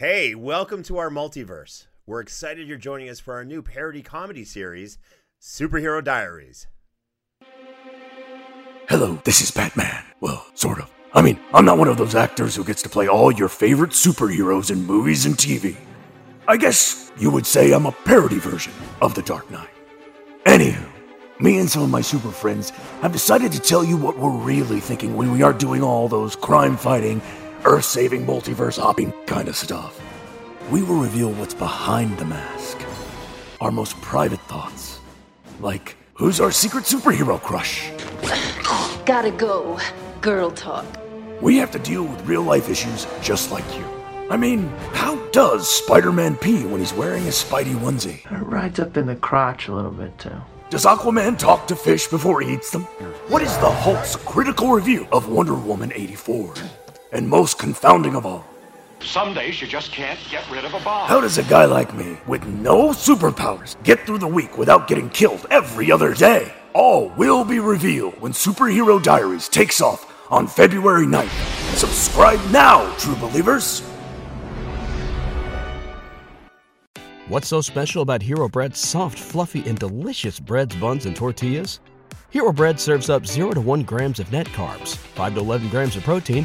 Hey, welcome to our multiverse. We're excited you're joining us for our new parody comedy series, Superhero Diaries. Hello, this is Batman. Well, sort of. I mean, I'm not one of those actors who gets to play all your favorite superheroes in movies and TV. I guess you would say I'm a parody version of The Dark Knight. Anywho, me and some of my super friends have decided to tell you what we're really thinking when we aren't doing all those crime fighting, earth saving, multiverse hopping kind of stuff. We will reveal what's behind the mask, our most private thoughts. Like, who's our secret superhero crush? Gotta go. Girl talk. We have to deal with real life issues just like you. I mean, how does Spider Man pee when he's wearing his Spidey onesie? It rides up in the crotch a little bit too. Does Aquaman talk to fish before he eats them? What is the Hulk's critical review of Wonder Woman 84? And most confounding of all, Some days you just can't get rid of a bomb. how does a guy like me, with no superpowers, get through the week without getting killed every other day? All will be revealed when Superhero Diaries takes off on February 9th. Subscribe now, true believers! What's so special about Hero Bread's soft, fluffy, and delicious breads, buns, and tortillas? Hero Bread serves up 0 to 1 grams of net carbs, 5 to 11 grams of protein,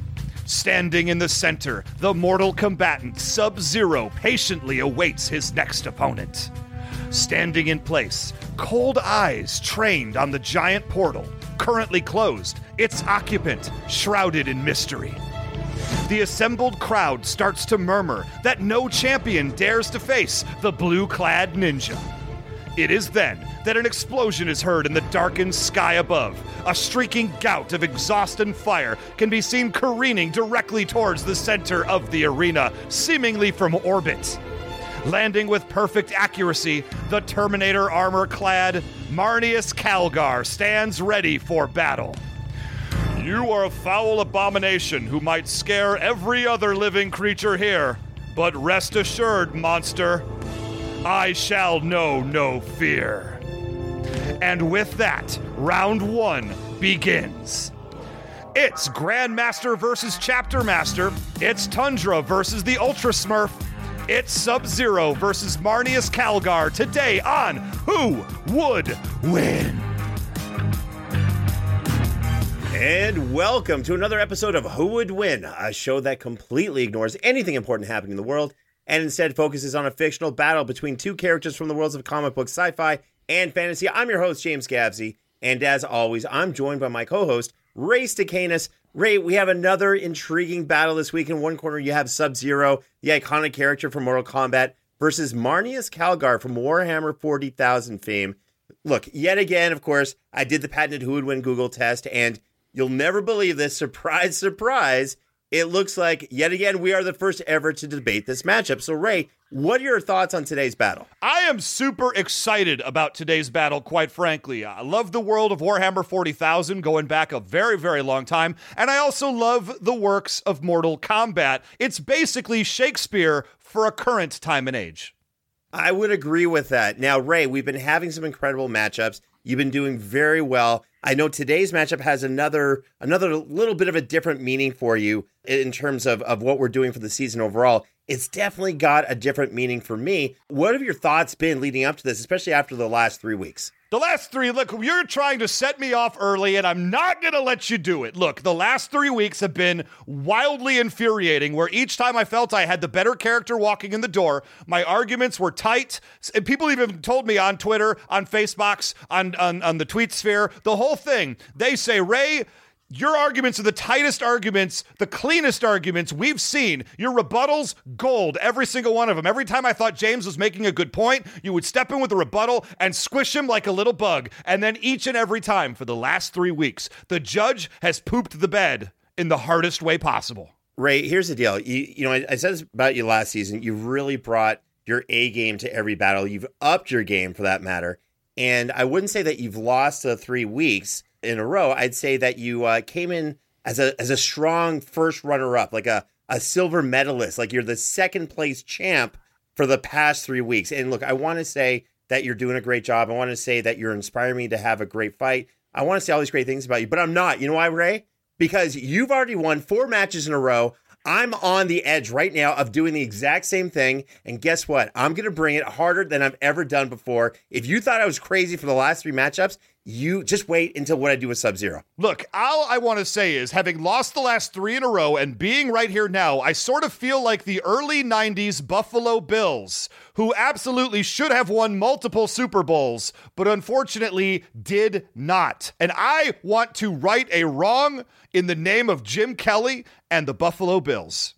Standing in the center, the mortal combatant Sub Zero patiently awaits his next opponent. Standing in place, cold eyes trained on the giant portal, currently closed, its occupant shrouded in mystery. The assembled crowd starts to murmur that no champion dares to face the blue clad ninja. It is then that an explosion is heard in the darkened sky above. A streaking gout of exhaust and fire can be seen careening directly towards the center of the arena, seemingly from orbit. Landing with perfect accuracy, the Terminator armor clad Marneus Calgar stands ready for battle. You are a foul abomination who might scare every other living creature here. But rest assured, monster, I shall know no fear. And with that, round one begins. It's Grandmaster versus Chapter Master. It's Tundra versus the Ultra Smurf. It's Sub Zero versus Marneus Calgar today on Who Would Win? And welcome to another episode of Who Would Win, a show that completely ignores anything important happening in the world and instead focuses on a fictional battle between two characters from the worlds of comic book, sci fi, and fantasy. I'm your host, James Gavsie, and as always, I'm joined by my co host, Ray Stakenas. Ray, we have another intriguing battle this week. In one corner, you have Sub Zero, the iconic character from Mortal Kombat, versus Marneus Calgar from Warhammer 40,000 fame. Look, yet again, of course, I did the patented Who Would Win Google test, and you'll never believe this. Surprise, surprise. It looks like, yet again, we are the first ever to debate this matchup. So, Ray, what are your thoughts on today's battle? I am super excited about today's battle, quite frankly. I love the world of Warhammer 40,000 going back a very, very long time, and I also love the works of Mortal Kombat. It's basically Shakespeare for a current time and age. I would agree with that. Now, Ray, we've been having some incredible matchups. You've been doing very well. I know today's matchup has another another little bit of a different meaning for you in terms of, of what we're doing for the season overall. It's definitely got a different meaning for me. What have your thoughts been leading up to this, especially after the last three weeks? The last three, look, you're trying to set me off early, and I'm not going to let you do it. Look, the last three weeks have been wildly infuriating, where each time I felt I had the better character walking in the door, my arguments were tight. And people even told me on Twitter, on Facebooks, on, on, on the tweet sphere, the whole thing. They say, Ray, your arguments are the tightest arguments, the cleanest arguments we've seen. Your rebuttals, gold, every single one of them. Every time I thought James was making a good point, you would step in with a rebuttal and squish him like a little bug. And then each and every time for the last three weeks, the judge has pooped the bed in the hardest way possible. Ray, here's the deal. You, you know, I, I said this about you last season. You really brought your A game to every battle. You've upped your game for that matter. And I wouldn't say that you've lost the three weeks in a row, I'd say that you uh, came in as a as a strong first runner up, like a a silver medalist, like you're the second place champ for the past three weeks. And look, I want to say that you're doing a great job. I want to say that you're inspiring me to have a great fight. I want to say all these great things about you, but I'm not. You know why, Ray? Because you've already won four matches in a row. I'm on the edge right now of doing the exact same thing. And guess what? I'm going to bring it harder than I've ever done before. If you thought I was crazy for the last three matchups, you just wait until what I do with Sub Zero. Look, all I want to say is having lost the last three in a row and being right here now, I sort of feel like the early 90s Buffalo Bills, who absolutely should have won multiple Super Bowls, but unfortunately did not. And I want to right a wrong in the name of Jim Kelly and the Buffalo Bills.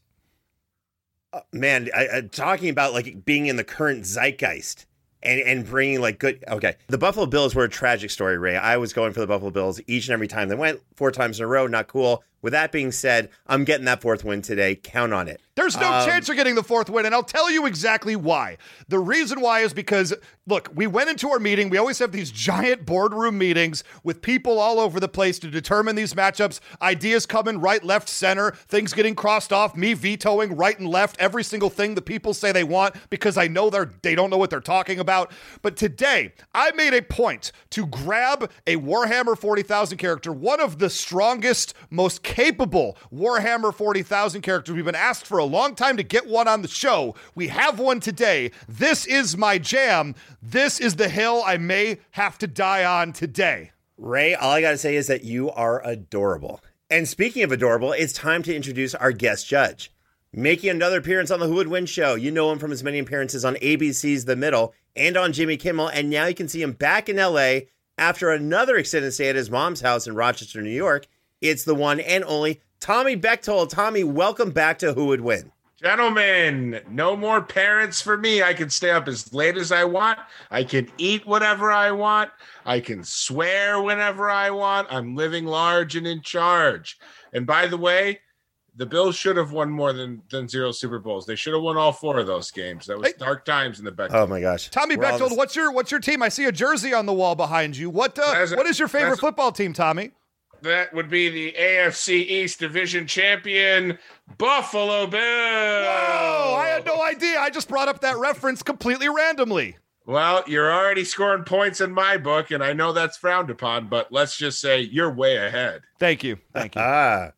Uh, man, I, I, talking about like being in the current zeitgeist and and bringing like good. Okay, the Buffalo Bills were a tragic story, Ray. I was going for the Buffalo Bills each and every time they went, four times in a row. Not cool. With that being said, I'm getting that fourth win today. Count on it. There's no um, chance you're getting the fourth win, and I'll tell you exactly why. The reason why is because, look, we went into our meeting. We always have these giant boardroom meetings with people all over the place to determine these matchups, ideas coming right, left, center, things getting crossed off, me vetoing right and left, every single thing the people say they want because I know they're they don't know what they're talking about. But today, I made a point to grab a Warhammer 40,000 character, one of the strongest, most capable Warhammer 40,000 characters. We've been asked for a long time to get one on the show. We have one today. This is my jam. This is the hill I may have to die on today. Ray, all I got to say is that you are adorable. And speaking of adorable, it's time to introduce our guest judge. Making another appearance on the Who Would Win show. You know him from his many appearances on ABC's The Middle and on Jimmy Kimmel. And now you can see him back in LA after another extended stay at his mom's house in Rochester, New York. It's the one and only Tommy Bechtold. Tommy, welcome back to Who Would Win. Gentlemen, no more parents for me. I can stay up as late as I want. I can eat whatever I want. I can swear whenever I want. I'm living large and in charge. And by the way, the Bills should have won more than than zero Super Bowls. They should have won all four of those games. That was hey. dark times in the Bechtold. Oh my gosh, Tommy We're Bechtold, what's your what's your team? I see a jersey on the wall behind you. What uh, a, what is your favorite football team, Tommy? That would be the AFC East Division champion Buffalo Bills. Whoa! I had no idea. I just brought up that reference completely randomly. Well, you're already scoring points in my book, and I know that's frowned upon, but let's just say you're way ahead. Thank you. Thank you. Ah.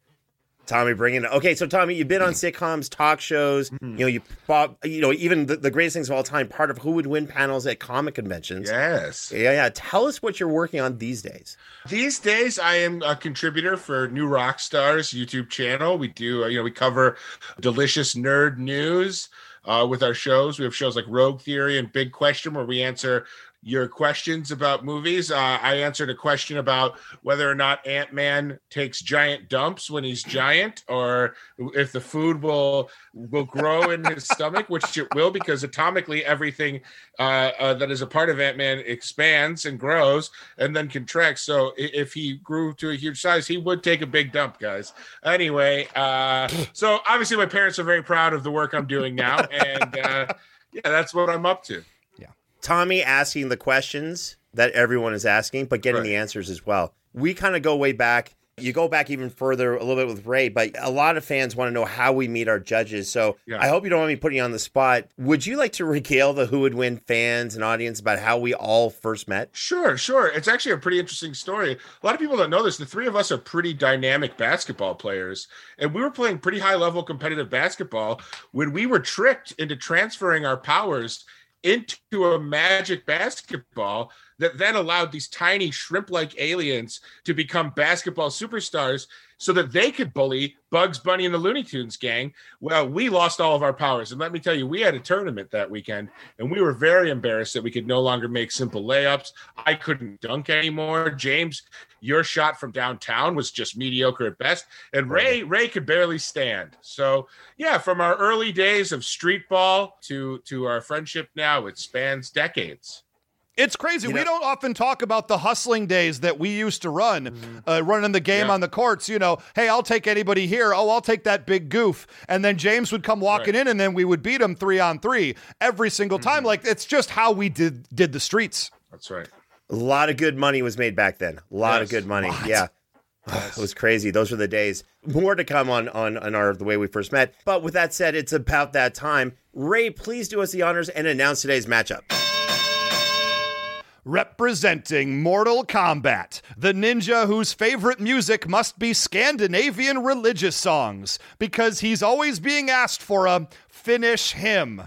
Tommy bringing it. Okay, so Tommy, you've been on sitcoms, talk shows. Mm-hmm. You know, you fought, you know, even the, the, greatest things of all time, part of who would win panels at comic conventions. Yes. Yeah, yeah. Tell us what you're working on these days. These days, I am a contributor for New Rockstars YouTube channel. We do, uh, you know, we cover delicious nerd news. Uh, with our shows. We have shows like Rogue Theory and Big Question, where we answer your questions about movies. Uh, I answered a question about whether or not Ant Man takes giant dumps when he's giant, or if the food will will grow in his stomach, which it will, because atomically everything uh, uh, that is a part of Ant Man expands and grows and then contracts. So if he grew to a huge size, he would take a big dump, guys. Anyway, uh, so obviously my parents are very proud of the work I'm doing now, and uh, yeah, that's what I'm up to. Tommy asking the questions that everyone is asking, but getting right. the answers as well. We kind of go way back. You go back even further a little bit with Ray, but a lot of fans want to know how we meet our judges. So yeah. I hope you don't want me putting you on the spot. Would you like to regale the Who Would Win fans and audience about how we all first met? Sure, sure. It's actually a pretty interesting story. A lot of people don't know this. The three of us are pretty dynamic basketball players, and we were playing pretty high level competitive basketball when we were tricked into transferring our powers into a magic basketball that then allowed these tiny shrimp like aliens to become basketball superstars so that they could bully Bugs Bunny and the Looney Tunes gang. Well, we lost all of our powers. And let me tell you, we had a tournament that weekend and we were very embarrassed that we could no longer make simple layups. I couldn't dunk anymore. James, your shot from downtown was just mediocre at best. And Ray, Ray could barely stand. So yeah, from our early days of street ball to to our friendship now, it spans decades. It's crazy. You we know- don't often talk about the hustling days that we used to run, Mm-hmm. uh, running the game Yeah. on the courts. You know, hey, I'll take anybody here. Oh, I'll take that big goof. And then James would come walking Right. in, and then we would beat him three on three every single time. Mm-hmm. Like it's just how we did did the streets. That's right. A lot of good money was made back then. A lot of good money. Yeah. It was crazy. Those were the days. More to come on on on our the way we first met. But with that said, it's about that time. Ray, please do us the honors and announce today's matchup. Representing Mortal Kombat, the ninja whose favorite music must be Scandinavian religious songs because he's always being asked for a finish him.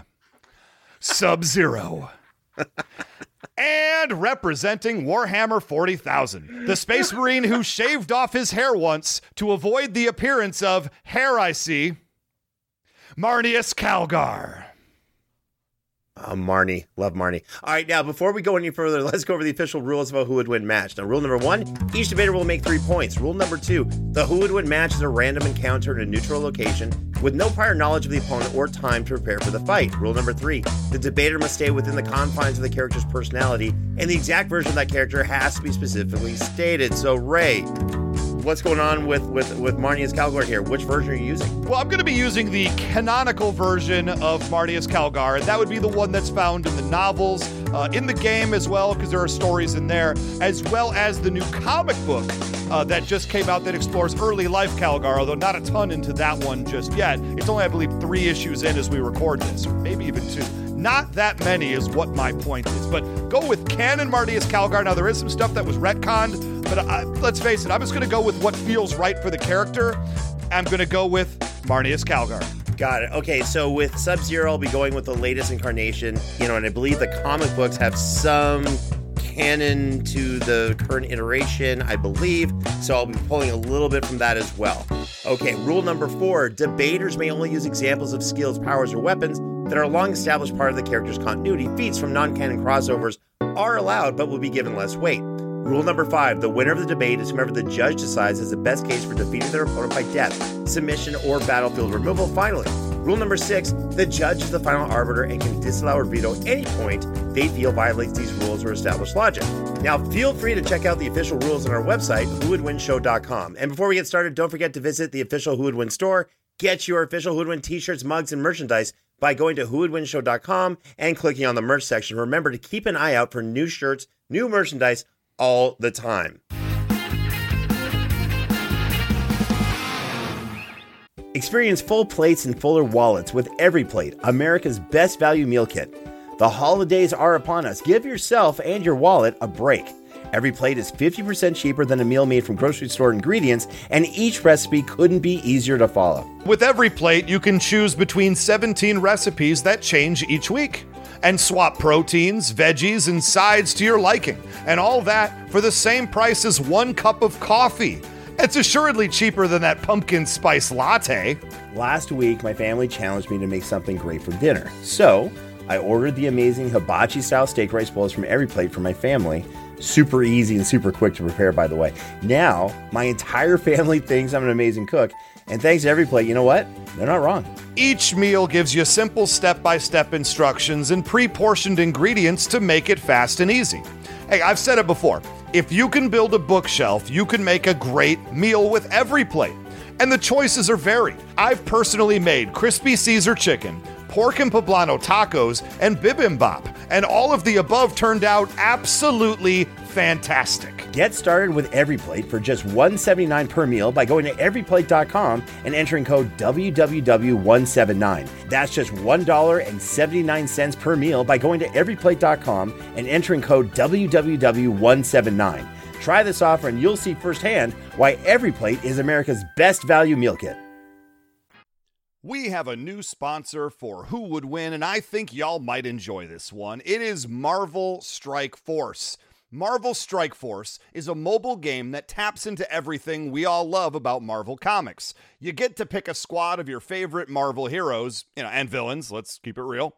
Sub Zero. and representing Warhammer 40,000, the Space Marine who shaved off his hair once to avoid the appearance of hair I see, Marneus Calgar. Uh, Marnie, love Marnie. All right, now before we go any further, let's go over the official rules about who would win match. Now, rule number one: each debater will make three points. Rule number two: the who would win match is a random encounter in a neutral location with no prior knowledge of the opponent or time to prepare for the fight. Rule number three: the debater must stay within the confines of the character's personality, and the exact version of that character has to be specifically stated. So, Ray, what's going on with with with Marneus Calgar here? Which version are you using? Well, I'm going to be using the canonical version of Marneus Calgar, and that would be the one that's found in the novels, uh, in the game as well, because there are stories in there, as well as the new comic book uh, that just came out that explores early life Calgar, although not a ton into that one just yet. It's only, I believe, three issues in as we record this, or maybe even two. Not that many is what my point is, but go with canon Marneus Calgar. Now, there is some stuff that was retconned, but I, let's face it, I'm just going to go with what feels right for the character. I'm going to go with Marneus Calgar. Got it. Okay, so with Sub Zero, I'll be going with the latest incarnation. You know, and I believe the comic books have some canon to the current iteration, I believe. So I'll be pulling a little bit from that as well. Okay, rule number four debaters may only use examples of skills, powers, or weapons that are a long established part of the character's continuity. Feats from non canon crossovers are allowed, but will be given less weight. Rule number five the winner of the debate is whomever the judge decides is the best case for defeating their opponent by death, submission, or battlefield removal. Finally, rule number six the judge is the final arbiter and can disallow or veto any point they feel violates these rules or established logic. Now, feel free to check out the official rules on our website, whowouldwinshow.com. And before we get started, don't forget to visit the official Who Would Win store. Get your official Who Would Win t shirts, mugs, and merchandise by going to whowouldwinshow.com and clicking on the merch section. Remember to keep an eye out for new shirts, new merchandise all the time. Experience full plates and fuller wallets with Every Plate, America's best value meal kit. The holidays are upon us. Give yourself and your wallet a break. Every plate is 50% cheaper than a meal made from grocery store ingredients, and each recipe couldn't be easier to follow. With every plate, you can choose between 17 recipes that change each week and swap proteins, veggies, and sides to your liking, and all that for the same price as one cup of coffee. It's assuredly cheaper than that pumpkin spice latte. Last week, my family challenged me to make something great for dinner. So, I ordered the amazing hibachi style steak rice bowls from Every Plate for my family. Super easy and super quick to prepare, by the way. Now, my entire family thinks I'm an amazing cook. And thanks to Every Plate, you know what? They're not wrong. Each meal gives you simple step by step instructions and pre portioned ingredients to make it fast and easy. Hey, I've said it before if you can build a bookshelf, you can make a great meal with every plate. And the choices are varied. I've personally made crispy Caesar chicken, pork and poblano tacos, and bibimbap, and all of the above turned out absolutely fantastic. Get started with Every Plate for just 179 per meal by going to everyplate.com and entering code WWW179. That's just $1.79 per meal by going to everyplate.com and entering code WWW179. Try this offer and you'll see firsthand why Every Plate is America's best value meal kit. We have a new sponsor for Who Would Win, and I think y'all might enjoy this one. It is Marvel Strike Force. Marvel Strike Force is a mobile game that taps into everything we all love about Marvel Comics. You get to pick a squad of your favorite Marvel heroes, you know, and villains, let's keep it real,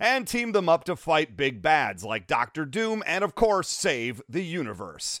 and team them up to fight big bads like Doctor Doom and, of course, save the universe.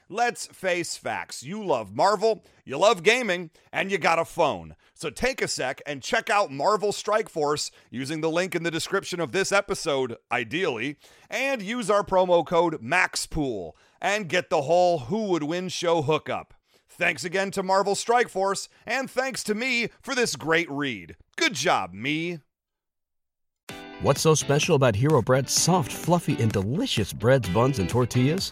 Let's face facts. You love Marvel, you love gaming, and you got a phone. So take a sec and check out Marvel Strike Force using the link in the description of this episode, ideally, and use our promo code MAXPOOL and get the whole Who Would Win show hookup. Thanks again to Marvel Strike Force, and thanks to me for this great read. Good job, me. What's so special about Hero Bread's soft, fluffy, and delicious breads, buns, and tortillas?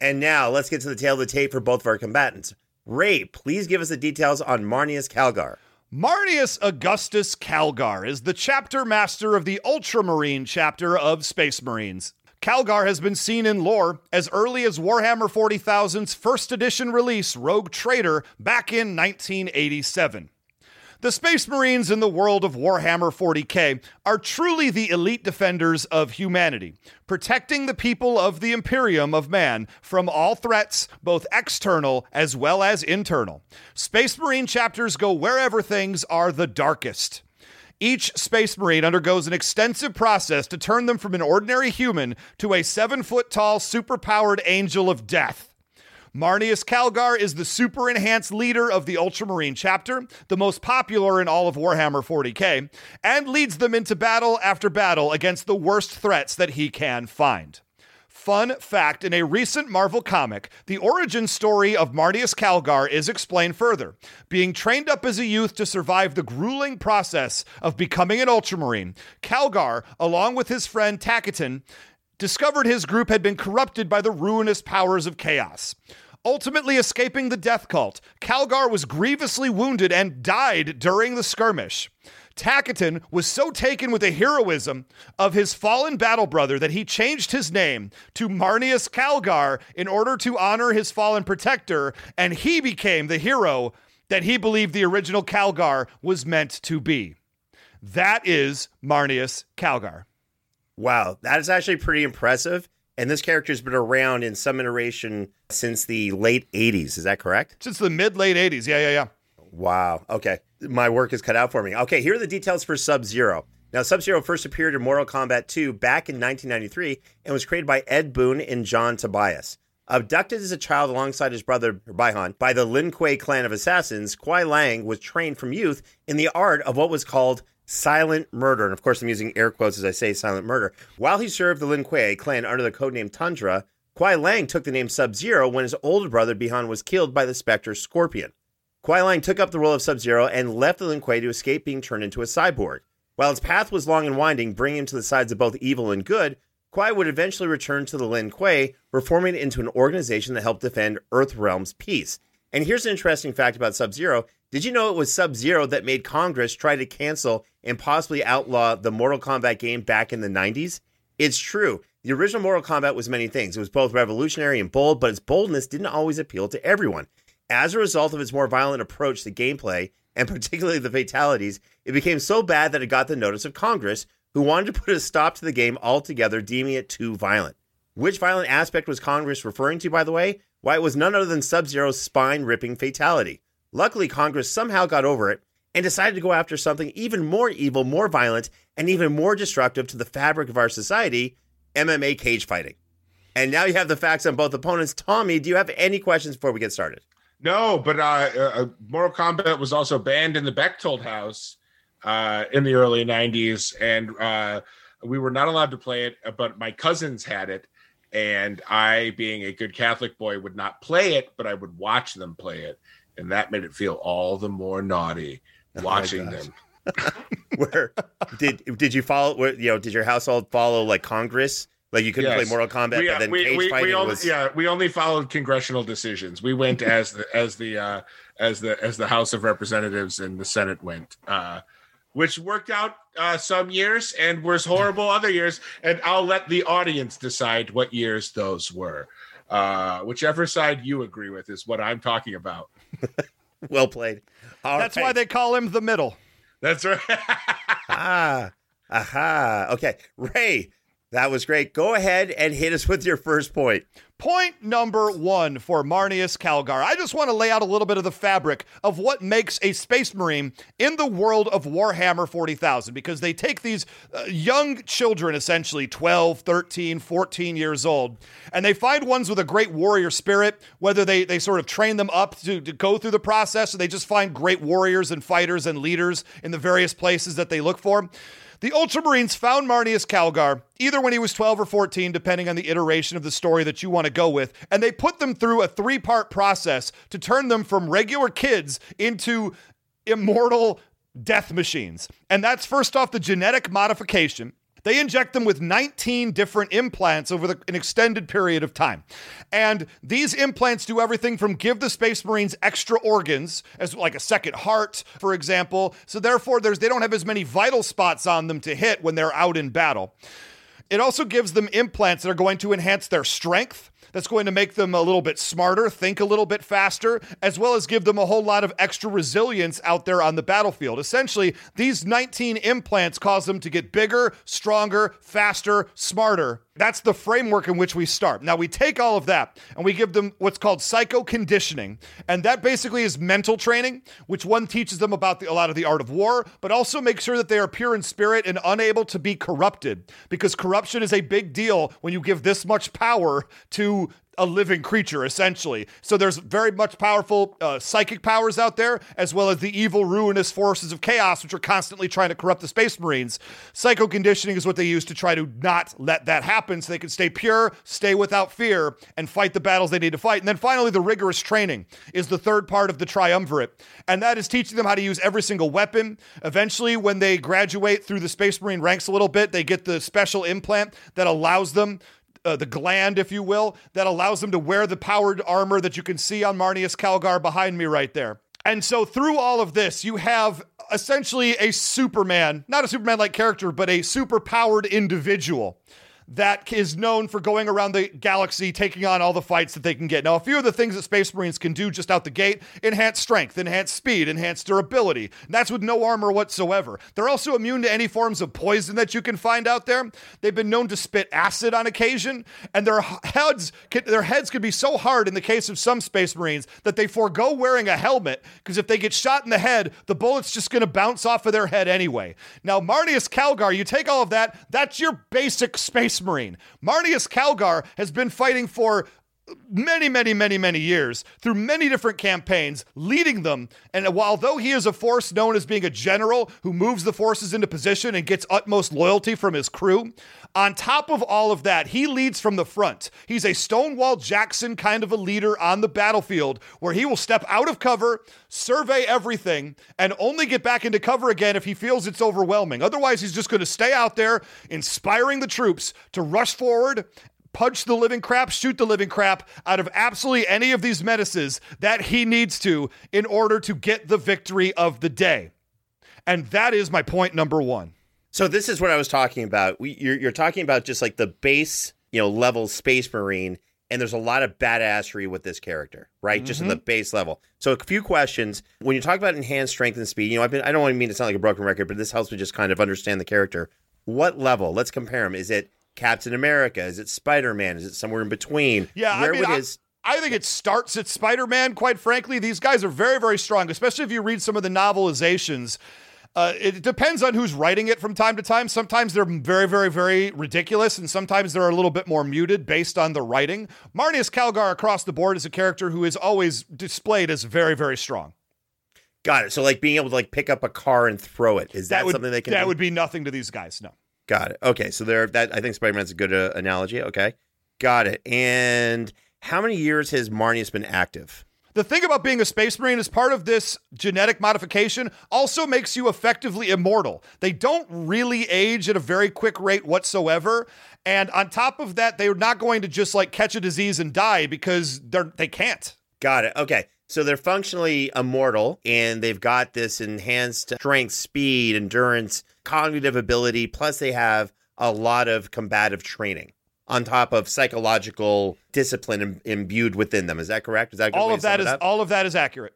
And now let's get to the tail of the tape for both of our combatants. Ray, please give us the details on Marneus Calgar. Marneus Augustus Calgar is the chapter master of the Ultramarine chapter of Space Marines. Calgar has been seen in lore as early as Warhammer 40,000's first edition release, Rogue Trader, back in 1987. The Space Marines in the world of Warhammer 40k are truly the elite defenders of humanity, protecting the people of the Imperium of Man from all threats, both external as well as internal. Space Marine chapters go wherever things are the darkest. Each Space Marine undergoes an extensive process to turn them from an ordinary human to a seven foot tall, superpowered angel of death. Marneus Calgar is the super enhanced leader of the Ultramarine chapter, the most popular in all of Warhammer 40k, and leads them into battle after battle against the worst threats that he can find. Fun fact in a recent Marvel comic, the origin story of Marneus Calgar is explained further. Being trained up as a youth to survive the grueling process of becoming an Ultramarine, Calgar, along with his friend Tacitus, discovered his group had been corrupted by the ruinous powers of chaos. Ultimately escaping the death cult, Calgar was grievously wounded and died during the skirmish. Tacitus was so taken with the heroism of his fallen battle brother that he changed his name to Marneus Calgar in order to honor his fallen protector, and he became the hero that he believed the original Calgar was meant to be. That is Marneus Calgar. Wow, that is actually pretty impressive. And this character's been around in some iteration since the late 80s. Is that correct? Since the mid late 80s. Yeah, yeah, yeah. Wow. Okay. My work is cut out for me. Okay, here are the details for Sub Zero. Now, Sub Zero first appeared in Mortal Kombat 2 back in 1993 and was created by Ed Boon and John Tobias. Abducted as a child alongside his brother Bi-Han by the Lin Kuei clan of assassins, Kuai Liang was trained from youth in the art of what was called silent murder. And of course, I'm using air quotes as I say silent murder. While he served the Lin Kuei clan under the codename Tundra, Kuai Liang took the name Sub Zero when his older brother Bi-Han was killed by the Spectre Scorpion. Kuai Liang took up the role of Sub Zero and left the Lin Kuei to escape being turned into a cyborg. While his path was long and winding, bringing him to the sides of both evil and good, Kuai would eventually return to the Lin Kuei, reforming it into an organization that helped defend Earthrealm's peace. And here's an interesting fact about Sub Zero did you know it was Sub Zero that made Congress try to cancel and possibly outlaw the Mortal Kombat game back in the 90s? It's true. The original Mortal Kombat was many things. It was both revolutionary and bold, but its boldness didn't always appeal to everyone. As a result of its more violent approach to gameplay, and particularly the fatalities, it became so bad that it got the notice of Congress, who wanted to put a stop to the game altogether, deeming it too violent. Which violent aspect was Congress referring to, by the way? Why, it was none other than Sub Zero's spine ripping fatality. Luckily, Congress somehow got over it and decided to go after something even more evil, more violent, and even more destructive to the fabric of our society MMA cage fighting. And now you have the facts on both opponents. Tommy, do you have any questions before we get started? No, but uh, uh, Mortal Kombat was also banned in the Bechtold house uh, in the early 90s. And uh, we were not allowed to play it, but my cousins had it. And I, being a good Catholic boy, would not play it, but I would watch them play it. And that made it feel all the more naughty watching them. Where did did you follow? Where, you know, did your household follow like Congress? Like you couldn't Yes. play Mortal Kombat, we, but then we, cage we, fighting only, was. yeah we only followed congressional decisions we went as the as the uh as the as the house of representatives and the senate went uh which worked out uh some years and was horrible other years and i'll let the audience decide what years those were uh whichever side you agree with is what i'm talking about Well played. All That's right. why they call him the middle. that's right ah, aha. Okay, Ray, that was great. Go ahead and hit us with your first point. Point number one for Marneus Calgar. I just want to lay out a little bit of the fabric of what makes a Space Marine in the world of Warhammer 40,000 because they take these uh, young children, essentially 12, 13, 14 years old, and they find ones with a great warrior spirit, whether they, they sort of train them up to, to go through the process or they just find great warriors and fighters and leaders in the various places that they look for. The Ultramarines found Marneus Calgar either when he was 12 or 14, depending on the iteration of the story that you want to go with, and they put them through a three part process to turn them from regular kids into immortal death machines. And that's first off the genetic modification. They inject them with 19 different implants over the, an extended period of time. And these implants do everything from give the Space Marines extra organs, as like a second heart, for example. So therefore, there's they don't have as many vital spots on them to hit when they're out in battle. It also gives them implants that are going to enhance their strength. That's going to make them a little bit smarter, think a little bit faster, as well as give them a whole lot of extra resilience out there on the battlefield. Essentially, these 19 implants cause them to get bigger, stronger, faster, smarter. That's the framework in which we start. Now, we take all of that and we give them what's called psycho conditioning. And that basically is mental training, which one teaches them about the, a lot of the art of war, but also make sure that they are pure in spirit and unable to be corrupted. Because corruption is a big deal when you give this much power to a living creature, essentially. So there's very much powerful uh, psychic powers out there, as well as the evil, ruinous forces of chaos, which are constantly trying to corrupt the Space Marines. Psycho conditioning is what they use to try to not let that happen so they can stay pure, stay without fear, and fight the battles they need to fight. And then finally, the rigorous training is the third part of the triumvirate. And that is teaching them how to use every single weapon. Eventually, when they graduate through the Space Marine ranks a little bit, they get the special implant that allows them uh, the gland, if you will, that allows them to wear the powered armor that you can see on Marneus Calgar behind me right there. And so, through all of this, you have essentially a Superman, not a Superman like character, but a super powered individual that is known for going around the galaxy taking on all the fights that they can get. Now, a few of the things that Space Marines can do just out the gate enhance strength, enhance speed, enhance durability. That's with no armor whatsoever. They're also immune to any forms of poison that you can find out there. They've been known to spit acid on occasion, and their heads can, their heads can be so hard in the case of some Space Marines that they forego wearing a helmet because if they get shot in the head, the bullet's just going to bounce off of their head anyway. Now, Marneus Calgar, you take all of that, that's your basic Space Marine. Marneus Calgar has been fighting for many, many, many, many years through many different campaigns, leading them. And while though he is a force known as being a general who moves the forces into position and gets utmost loyalty from his crew, on top of all of that, he leads from the front. He's a Stonewall Jackson kind of a leader on the battlefield where he will step out of cover, survey everything, and only get back into cover again if he feels it's overwhelming. Otherwise, he's just going to stay out there, inspiring the troops to rush forward punch the living crap, shoot the living crap out of absolutely any of these menaces that he needs to in order to get the victory of the day. And that is my point number one. So this is what I was talking about. We, you're, you're talking about just like the base, you know, level Space Marine, and there's a lot of badassery with this character, right? Just in the mm-hmm. base level. So a few questions. When you talk about enhanced strength and speed, you know, I've been, I don't want to mean to sound like a broken record, but this helps me just kind of understand the character. What level? Let's compare them. Is it Captain America? Is it Spider Man? Is it somewhere in between? Yeah, Where I mean, would I, his I think it starts at Spider Man, quite frankly. These guys are very, very strong, especially if you read some of the novelizations. Uh, it depends on who's writing it from time to time. Sometimes they're very, very, very ridiculous, and sometimes they're a little bit more muted based on the writing. Marneus Calgar across the board is a character who is always displayed as very, very strong. Got it. So like being able to like pick up a car and throw it is that, would, something they can? That do? would be nothing to these guys. No. Got it. Okay, so there. That I think Spider Man's a good uh, analogy. Okay, got it. And how many years has Marneus been active? The thing about being a space marine is part of this genetic modification also makes you effectively immortal. They don't really age at a very quick rate whatsoever. And on top of that, they're not going to just like catch a disease and die because they're they can't. Got it. Okay. So they're functionally immortal and they've got this enhanced strength, speed, endurance, cognitive ability, plus they have a lot of combative training on top of psychological discipline im- imbued within them. Is that correct? Is that All of that is all of that is accurate.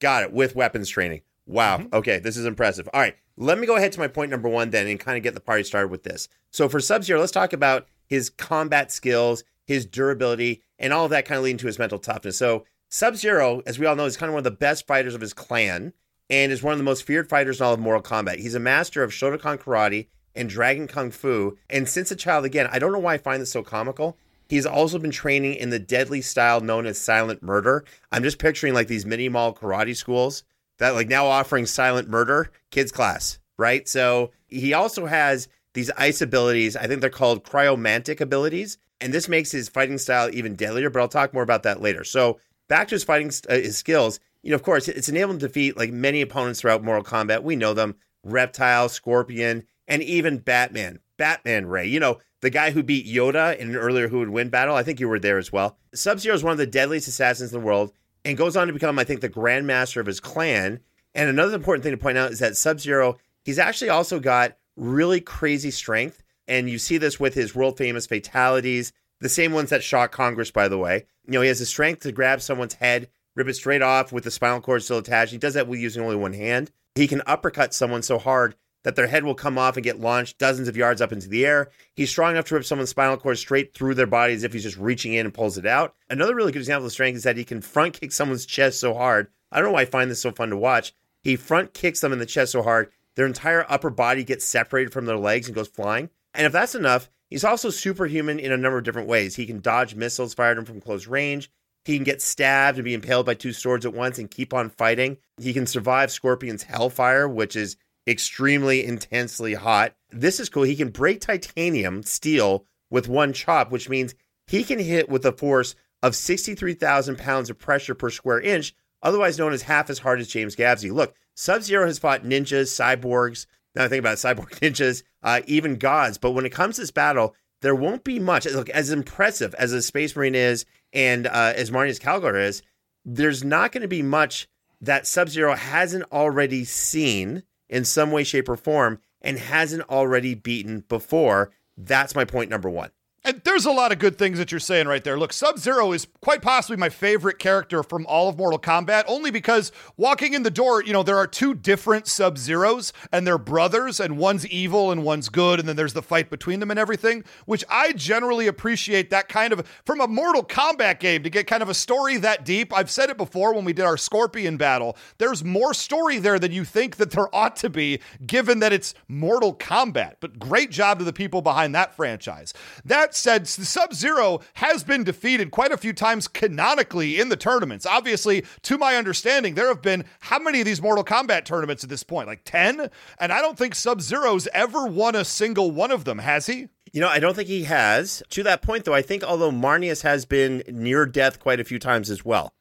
Got it. With weapons training. Wow. Mm-hmm. Okay. This is impressive. All right. Let me go ahead to my point number one then and kind of get the party started with this. So for Sub Zero, let's talk about his combat skills, his durability, and all of that kind of leading to his mental toughness. So Sub Zero, as we all know, is kind of one of the best fighters of his clan and is one of the most feared fighters in all of Mortal Kombat. He's a master of Shotokan Karate and Dragon Kung Fu. And since a child, again, I don't know why I find this so comical. He's also been training in the deadly style known as silent murder. I'm just picturing like these mini mall karate schools that like now offering silent murder kids class, right? So he also has these ice abilities. I think they're called cryomantic abilities, and this makes his fighting style even deadlier. But I'll talk more about that later. So back to his fighting uh, his skills. You know, of course, it's enabled to defeat like many opponents throughout Mortal Kombat. We know them: Reptile, Scorpion, and even Batman. Batman Ray. You know, the guy who beat Yoda in an earlier Who Would Win battle. I think you were there as well. Sub Zero is one of the deadliest assassins in the world and goes on to become, I think, the grandmaster of his clan. And another important thing to point out is that Sub Zero, he's actually also got really crazy strength. And you see this with his world famous fatalities, the same ones that shock Congress, by the way. You know, he has the strength to grab someone's head, rip it straight off with the spinal cord still attached. He does that with using only one hand. He can uppercut someone so hard that their head will come off and get launched dozens of yards up into the air. He's strong enough to rip someone's spinal cord straight through their body as if he's just reaching in and pulls it out. Another really good example of strength is that he can front kick someone's chest so hard. I don't know why I find this so fun to watch. He front kicks them in the chest so hard, their entire upper body gets separated from their legs and goes flying. And if that's enough, he's also superhuman in a number of different ways. He can dodge missiles fired him from close range. He can get stabbed and be impaled by two swords at once and keep on fighting. He can survive Scorpion's hellfire, which is extremely intensely hot. This is cool. He can break titanium, steel, with one chop, which means he can hit with a force of 63,000 pounds of pressure per square inch, otherwise known as half as hard as James Gavsie. Look, Sub Zero has fought ninjas, cyborgs. Now I think about it, cyborg ninjas, uh, even gods. But when it comes to this battle, there won't be much. Look, as impressive as a Space Marine is and uh, as Marneus Calgar is, there's not going to be much that Sub Zero hasn't already seen in some way, shape, or form and hasn't already beaten before. That's my point number one. And there's a lot of good things that you're saying right there. Look, Sub Zero is quite possibly my favorite character from all of Mortal Kombat, only because walking in the door, you know, there are two different Sub Zeros and they're brothers, and one's evil and one's good, and then there's the fight between them and everything, which I generally appreciate that kind of from a Mortal Kombat game to get kind of a story that deep. I've said it before when we did our Scorpion battle. There's more story there than you think that there ought to be, given that it's Mortal Kombat. But great job to the people behind that franchise. That said, Sub Zero has been defeated quite a few times canonically in the tournaments. Obviously, to my understanding, there have been how many of these Mortal Kombat tournaments at this point? Like 10? And I don't think Sub Zero's ever won a single one of them, has he? You know, I don't think he has. To that point, though, I think although Marneus has been near death quite a few times as well.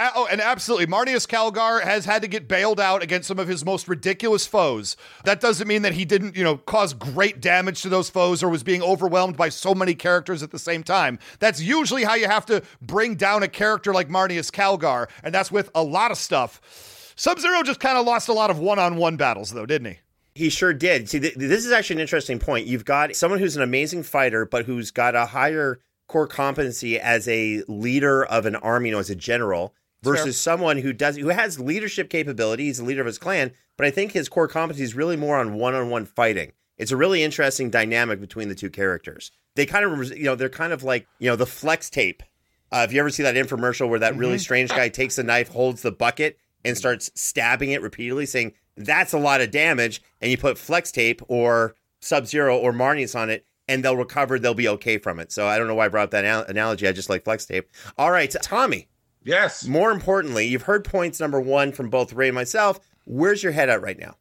Oh, and absolutely. Marneus Calgar has had to get bailed out against some of his most ridiculous foes. That doesn't mean that he didn't, you know, cause great damage to those foes or was being overwhelmed by so many characters at the same time. That's usually how you have to bring down a character like Marneus Calgar, and that's with a lot of stuff. Sub Zero just kind of lost a lot of one on one battles, though, didn't he? He sure did. See, th- this is actually an interesting point. You've got someone who's an amazing fighter, but who's got a higher core competency as a leader of an army, you know, as a general, versus Fair. someone who does who has leadership capability. He's the leader of his clan, but I think his core competency is really more on one-on-one fighting. It's a really interesting dynamic between the two characters. They kind of, you know, they're kind of like, you know, the flex tape. Uh, if you ever see that infomercial where that really strange guy takes the knife, holds the bucket, and starts stabbing it repeatedly, saying that's a lot of damage, and you put flex tape or Sub Zero or Marneus on it, and they'll recover. They'll be okay from it. So I don't know why I brought up that anal- analogy. I just like flex tape. All right, Tommy. Yes. More importantly, you've heard points number one from both Ray and myself. Where's your head at right now?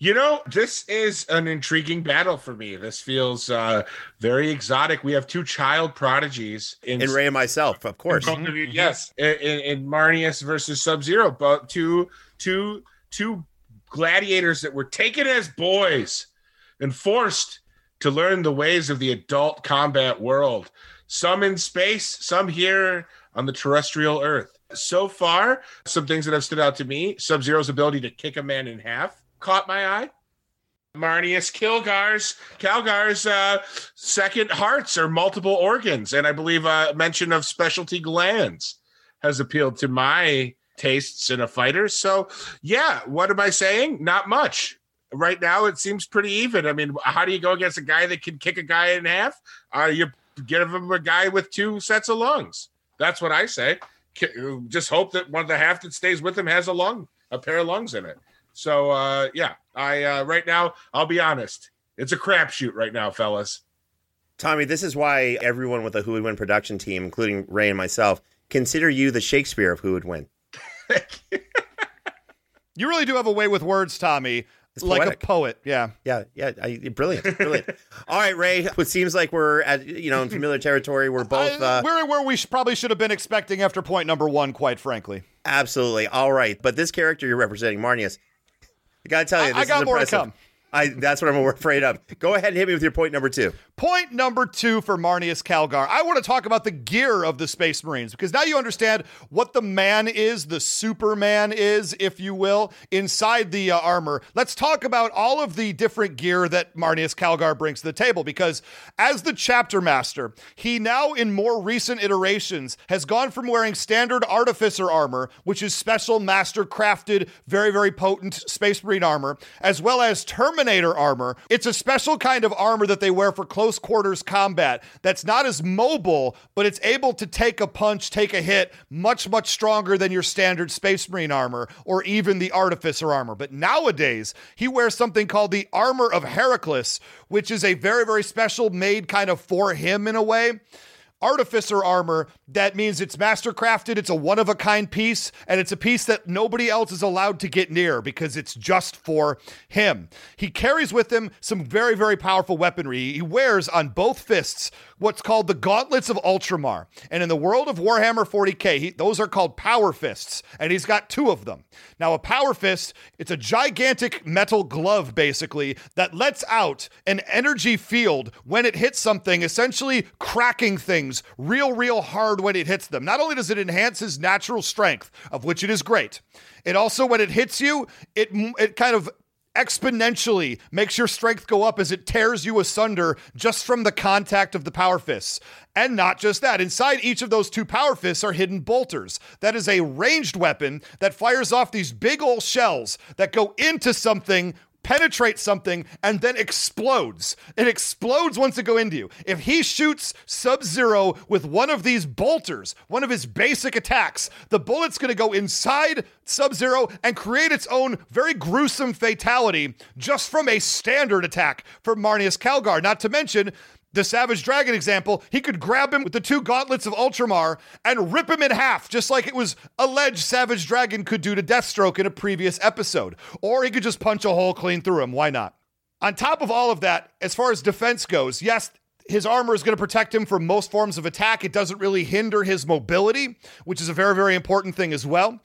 You know, this is an intriguing battle for me. This feels uh, very exotic. We have two child prodigies in And Ray and myself, of course. both of you- yes, in, in, in Marneus versus Sub Zero, but two two two gladiators that were taken as boys and forced to learn the ways of the adult combat world. Some in space, some here on the terrestrial Earth. So far, some things that have stood out to me: Sub Zero's ability to kick a man in half caught my eye. Marneus Kilgar's Calgar's uh, second hearts or multiple organs, and I believe a mention of specialty glands has appealed to my tastes in a fighter. So, yeah, what am I saying? Not much. Right now, it seems pretty even. I mean, how do you go against a guy that can kick a guy in half? Uh, you give him a guy with two sets of lungs. That's what I say. Just hope that one of the half that stays with him has a lung, a pair of lungs in it. So, uh, yeah, I uh, right now, I'll be honest, it's a crapshoot right now, fellas. Tommy, this is why everyone with a Who Would Win production team, including Ray and myself, consider you the Shakespeare of Who Would Win. You really do have a way with words, Tommy. It's like poetic. a poet. Yeah. Yeah, yeah, I, brilliant, brilliant. All right, Ray. It seems like we're at you know in familiar territory. We're both I- uh, we're where we sh- probably should have been expecting after point number one, quite frankly. absolutely all right. But this character you're representing, Marneus, I gotta tell you, I- I this got is more to impressive. come. I that's what I'm afraid of. Go ahead and hit me with your point number two. Point number two for Marneus Calgar. I want to talk about the gear of the Space Marines because now you understand what the man is, the Superman is, if you will, inside the uh, armor. Let's talk about all of the different gear that Marneus Calgar brings to the table because as the chapter master, he now, in more recent iterations, has gone from wearing standard artificer armor, which is special master crafted, very, very potent Space Marine armor, as well as Terminator armor. It's a special kind of armor that they wear for close quarters combat that's not as mobile, but it's able to take a punch, take a hit much, much stronger than your standard Space Marine armor or even the Artificer armor. But nowadays, he wears something called the Armor of Heracles, which is a very, very special made kind of for him in a way. Artificer armor, that means it's master crafted, it's a one of a kind piece, and it's a piece that nobody else is allowed to get near because it's just for him. He carries with him some very, very powerful weaponry. He wears on both fists what's called the Gauntlets of Ultramar. And in the world of Warhammer 40k, he, those are called power fists, and he's got two of them. Now, a power fist, it's a gigantic metal glove, basically, that lets out an energy field when it hits something, essentially cracking things real, real hard when it hits them. Not only does it enhance his natural strength, of which it is great, it also, when it hits you, it, it kind of exponentially makes your strength go up as it tears you asunder just from the contact of the power fists. And not just that, inside each of those two power fists are hidden bolters. That is a ranged weapon that fires off these big old shells that go into something penetrates something and then explodes. It explodes once it go into you. If he shoots Sub-Zero with one of these bolters, one of his basic attacks, the bullet's going to go inside Sub-Zero and create its own very gruesome fatality just from a standard attack from Marneus Calgar. Not to mention the Savage Dragon example, he could grab him with the two gauntlets of Ultramar and rip him in half, just like it was alleged Savage Dragon could do to Deathstroke in a previous episode. Or he could just punch a hole clean through him. Why not? On top of all of that, as far as defense goes, yes, his armor is going to protect him from most forms of attack. It doesn't really hinder his mobility, which is a very, very important thing as well.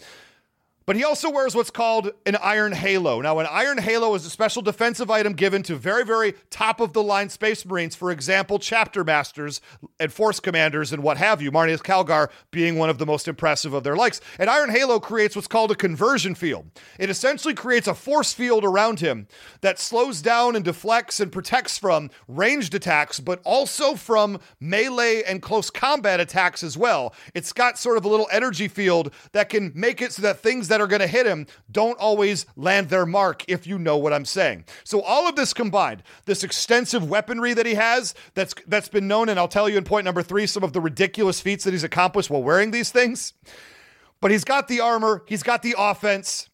But he also wears what's called an Iron Halo. Now, an Iron Halo is a special defensive item given to very, very top of the line Space Marines, for example, chapter masters and force commanders and what have you, Marneus Calgar being one of the most impressive of their likes. An Iron Halo creates what's called a conversion field. It essentially creates a force field around him that slows down and deflects and protects from ranged attacks, but also from melee and close combat attacks as well. It's got sort of a little energy field that can make it so that things are going to hit him don't always land their mark, if you know what I'm saying. So all of this combined, this extensive weaponry that he has, that's that's been known, and I'll tell you in point number three some of the ridiculous feats that he's accomplished while wearing these things. But he's got the armor, he's got the offense,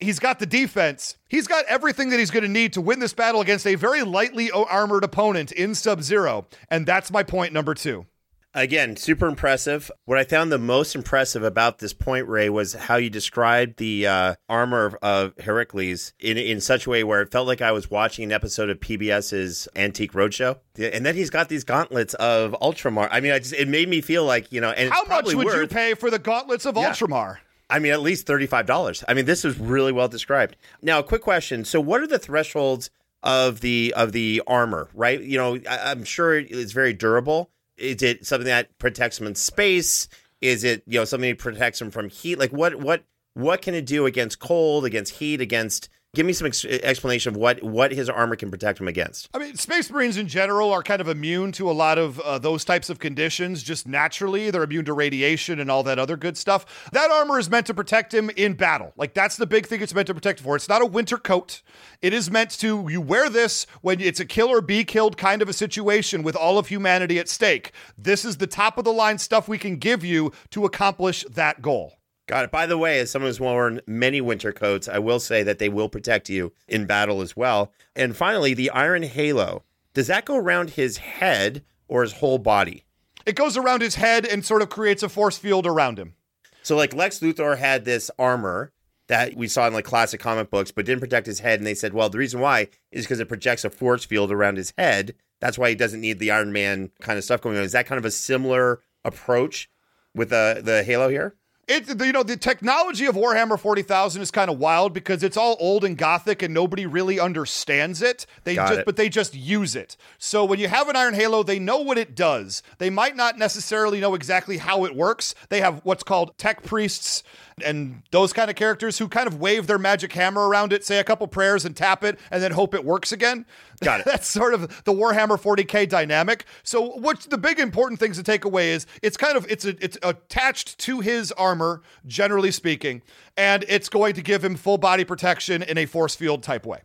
he's got the defense. He's got everything that he's going to need to win this battle against a very lightly armored opponent in Sub Zero. And that's my point number two. Again, super impressive. What I found the most impressive about this point, Ray, was how you described the uh, armor of, of Heracles in in such a way where it felt like I was watching an episode of PBS's Antique Roadshow. And then he's got these gauntlets of Ultramar. I mean, I just it made me feel like you know. And How much would you pay for the gauntlets of Yeah. Ultramar? I mean, at least thirty-five dollars. I mean, this is really well described. Now, a quick question: So, what are the thresholds of the of the armor? Right? You know, I, I'm sure it's very durable. Is it something that protects them in space? Is it you know something that protects them from heat? Like, what what what can it do against cold, against heat, against? Give me some ex- explanation of what what his armor can protect him against. I mean, Space Marines in general are kind of immune to a lot of uh, those types of conditions just naturally. They're immune to radiation and all that other good stuff. That armor is meant to protect him in battle. Like, that's the big thing it's meant to protect for. It's not a winter coat. It is meant to, you wear this when it's a kill or be killed kind of a situation with all of humanity at stake. This is the top of the line stuff we can give you to accomplish that goal. Got it. By the way, as someone who's worn many winter coats, I will say that they will protect you in battle as well. And finally, the Iron Halo. Does that go around his head or his whole body? It goes around his head and sort of creates a force field around him. So, like Lex Luthor had this armor that we saw in like classic comic books, but didn't protect his head. And they said, well, the reason why is because it projects a force field around his head. That's why he doesn't need the Iron Man kind of stuff going on. Is that kind of a similar approach with the the Halo here? It, you know, the technology of Warhammer 40,000 is kind of wild because it's all old and gothic and nobody really understands it. They Got just, it. but they just use it. So when you have an Iron Halo, they know what it does. They might not necessarily know exactly how it works. They have what's called tech priests and those kind of characters who kind of wave their magic hammer around it, say a couple prayers and tap it, and then hope it works again. Got it. That's sort of the Warhammer 40k dynamic. So, what's the big important things to take away is it's kind of it's a, it's attached to his armor, generally speaking, and it's going to give him full body protection in a force field type way.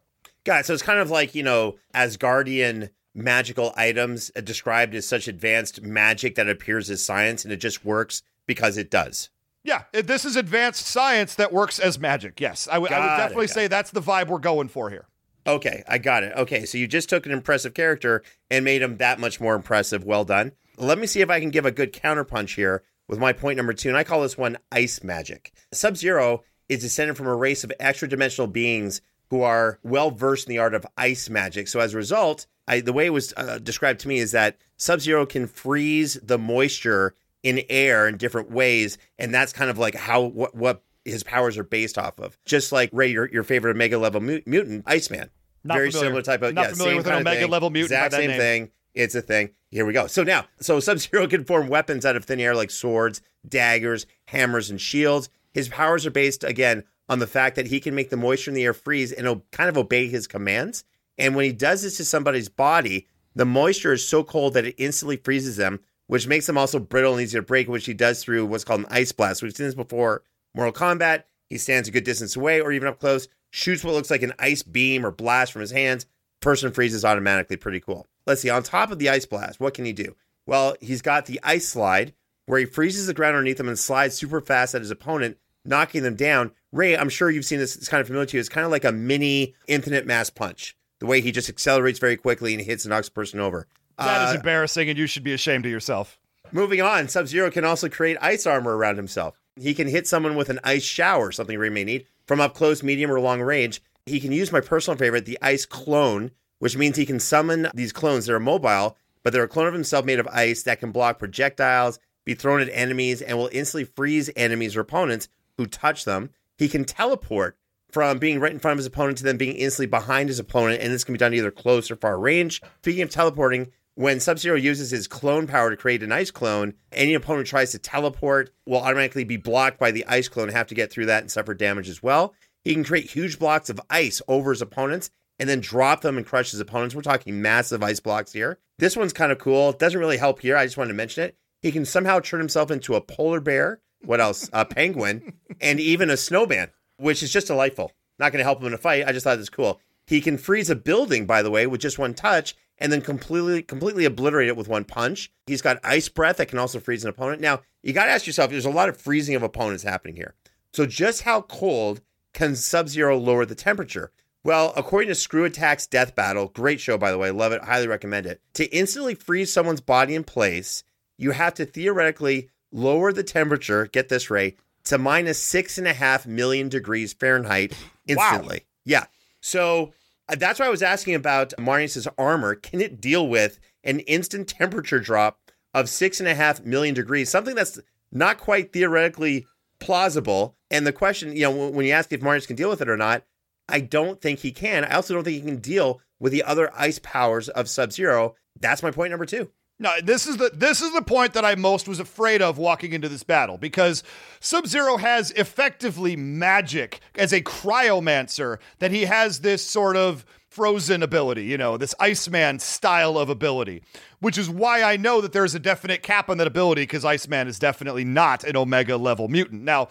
Got it. So it's kind of like, you know, Asgardian magical items uh, described as such advanced magic that appears as science and it just works because it does. Yeah, this is advanced science that works as magic. Yes, I would- I would Got it, definitely say that's the vibe we're going for here. Okay, I got it. Okay, so you just took an impressive character and made him that much more impressive. Well done. Let me see if I can give a good counterpunch here with my point number two, and I call this one ice magic. Sub Zero is descended from a race of extra dimensional beings who are well versed in the art of ice magic. So as a result, I, the way it was uh, described to me is that Sub Zero can freeze the moisture in air in different ways, and that's kind of like how what what his powers are based off of. Just like Ray, your, your favorite Omega level mu- mutant, Iceman. Not Very familiar. similar type of Not yeah, familiar same with an Omega thing. level mutant Exact same name. thing. It's a thing. Here we go. So now, so Sub Zero can form weapons out of thin air like swords, daggers, hammers, and shields. His powers are based again on the fact that he can make the moisture in the air freeze and o- kind of obey his commands. And when he does this to somebody's body, the moisture is so cold that it instantly freezes them, which makes them also brittle and easy to break, which he does through what's called an ice blast. We've seen this before. Mortal Kombat, he stands a good distance away or even up close, shoots what looks like an ice beam or blast from his hands. Person freezes automatically. Pretty cool. Let's see. On top of the ice blast, what can he do? Well, he's got the ice slide where he freezes the ground underneath him and slides super fast at his opponent, knocking them down. Ray, I'm sure you've seen this. It's kind of familiar to you. It's kind of like a mini infinite mass punch. The way he just accelerates very quickly and hits and knocks the person over. That is Uh, embarrassing, and you should be ashamed of yourself. Moving on, Sub Zero can also create ice armor around himself. He can hit someone with an ice shower, something Ray may need, from up close, medium, or long range. He can use my personal favorite, the ice clone, which means he can summon these clones that are mobile, but they're a clone of himself made of ice that can block projectiles, be thrown at enemies, and will instantly freeze enemies or opponents who touch them. He can teleport from being right in front of his opponent to then being instantly behind his opponent, and this can be done either close or far range. Speaking of teleporting, when Sub Zero uses his clone power to create an ice clone, any opponent tries to teleport will automatically be blocked by the ice clone, and have to get through that and suffer damage as well. He can create huge blocks of ice over his opponents and then drop them and crush his opponents. We're talking massive ice blocks here. This one's kind of cool. It doesn't really help here. I just wanted to mention it. He can somehow turn himself into a polar bear. What else? A penguin and even a snowman, which is just delightful. Not going to help him in a fight. I just thought it was cool. He can freeze a building, by the way, with just one touch, and then completely completely obliterate it with one punch. He's got ice breath that can also freeze an opponent. Now, you got to ask yourself, there's a lot of freezing of opponents happening here. So, just how cold can Sub Zero lower the temperature? Well, according to Screw Attack's Death Battle, great show, by the way, love it, highly recommend it. To instantly freeze someone's body in place you have to theoretically lower the temperature, get this, Ray, to minus six and a half million degrees Fahrenheit instantly. Wow. Yeah. So Uh, that's why I was asking about Marneus's armor. Can it deal with an instant temperature drop of six and a half million degrees? Something that's not quite theoretically plausible. And the question, you know, when you ask if Marneus can deal with it or not, I don't think he can. I also don't think he can deal with the other ice powers of Sub Zero. That's my point number two. No, this is the this is the point that I most was afraid of walking into this battle because Sub-Zero has effectively magic as a cryomancer that he has this sort of frozen ability, you know, this Iceman style of ability, which is why I know that there's a definite cap on that ability because Iceman is definitely not an Omega level mutant. Now,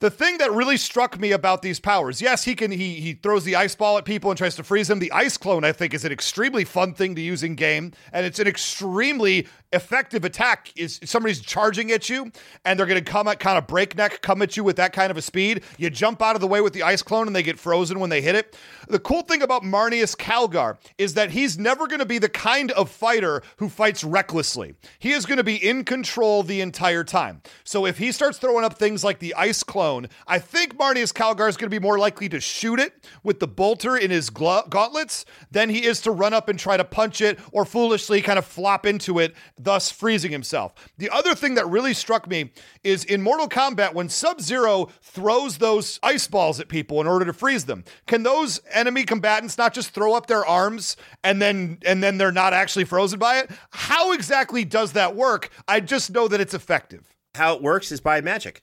the thing that really struck me about these powers, yes, he can he he throws the ice ball at people and tries to freeze them. The ice clone, I think, is an extremely fun thing to use in game, and it's an extremely effective attack. Is somebody's charging at you and they're going to come at kind of breakneck, come at you with that kind of a speed. You jump out of the way with the ice clone and they get frozen when they hit it. The cool thing about Marneus Calgar is that he's never going to be the kind of fighter who fights recklessly. He is going to be in control the entire time. So if he starts throwing up things like the ice clone, I think Marneus Calgar is going to be more likely to shoot it with the bolter in his gauntlets than he is to run up and try to punch it or foolishly kind of flop into it, thus freezing himself. The other thing that really struck me is in Mortal Kombat when Sub Zero throws those ice balls at people in order to freeze them. Can those enemy combatants not just throw up their arms and then and then they're not actually frozen by it? How exactly does that work? I just know that it's effective. How it works is by magic.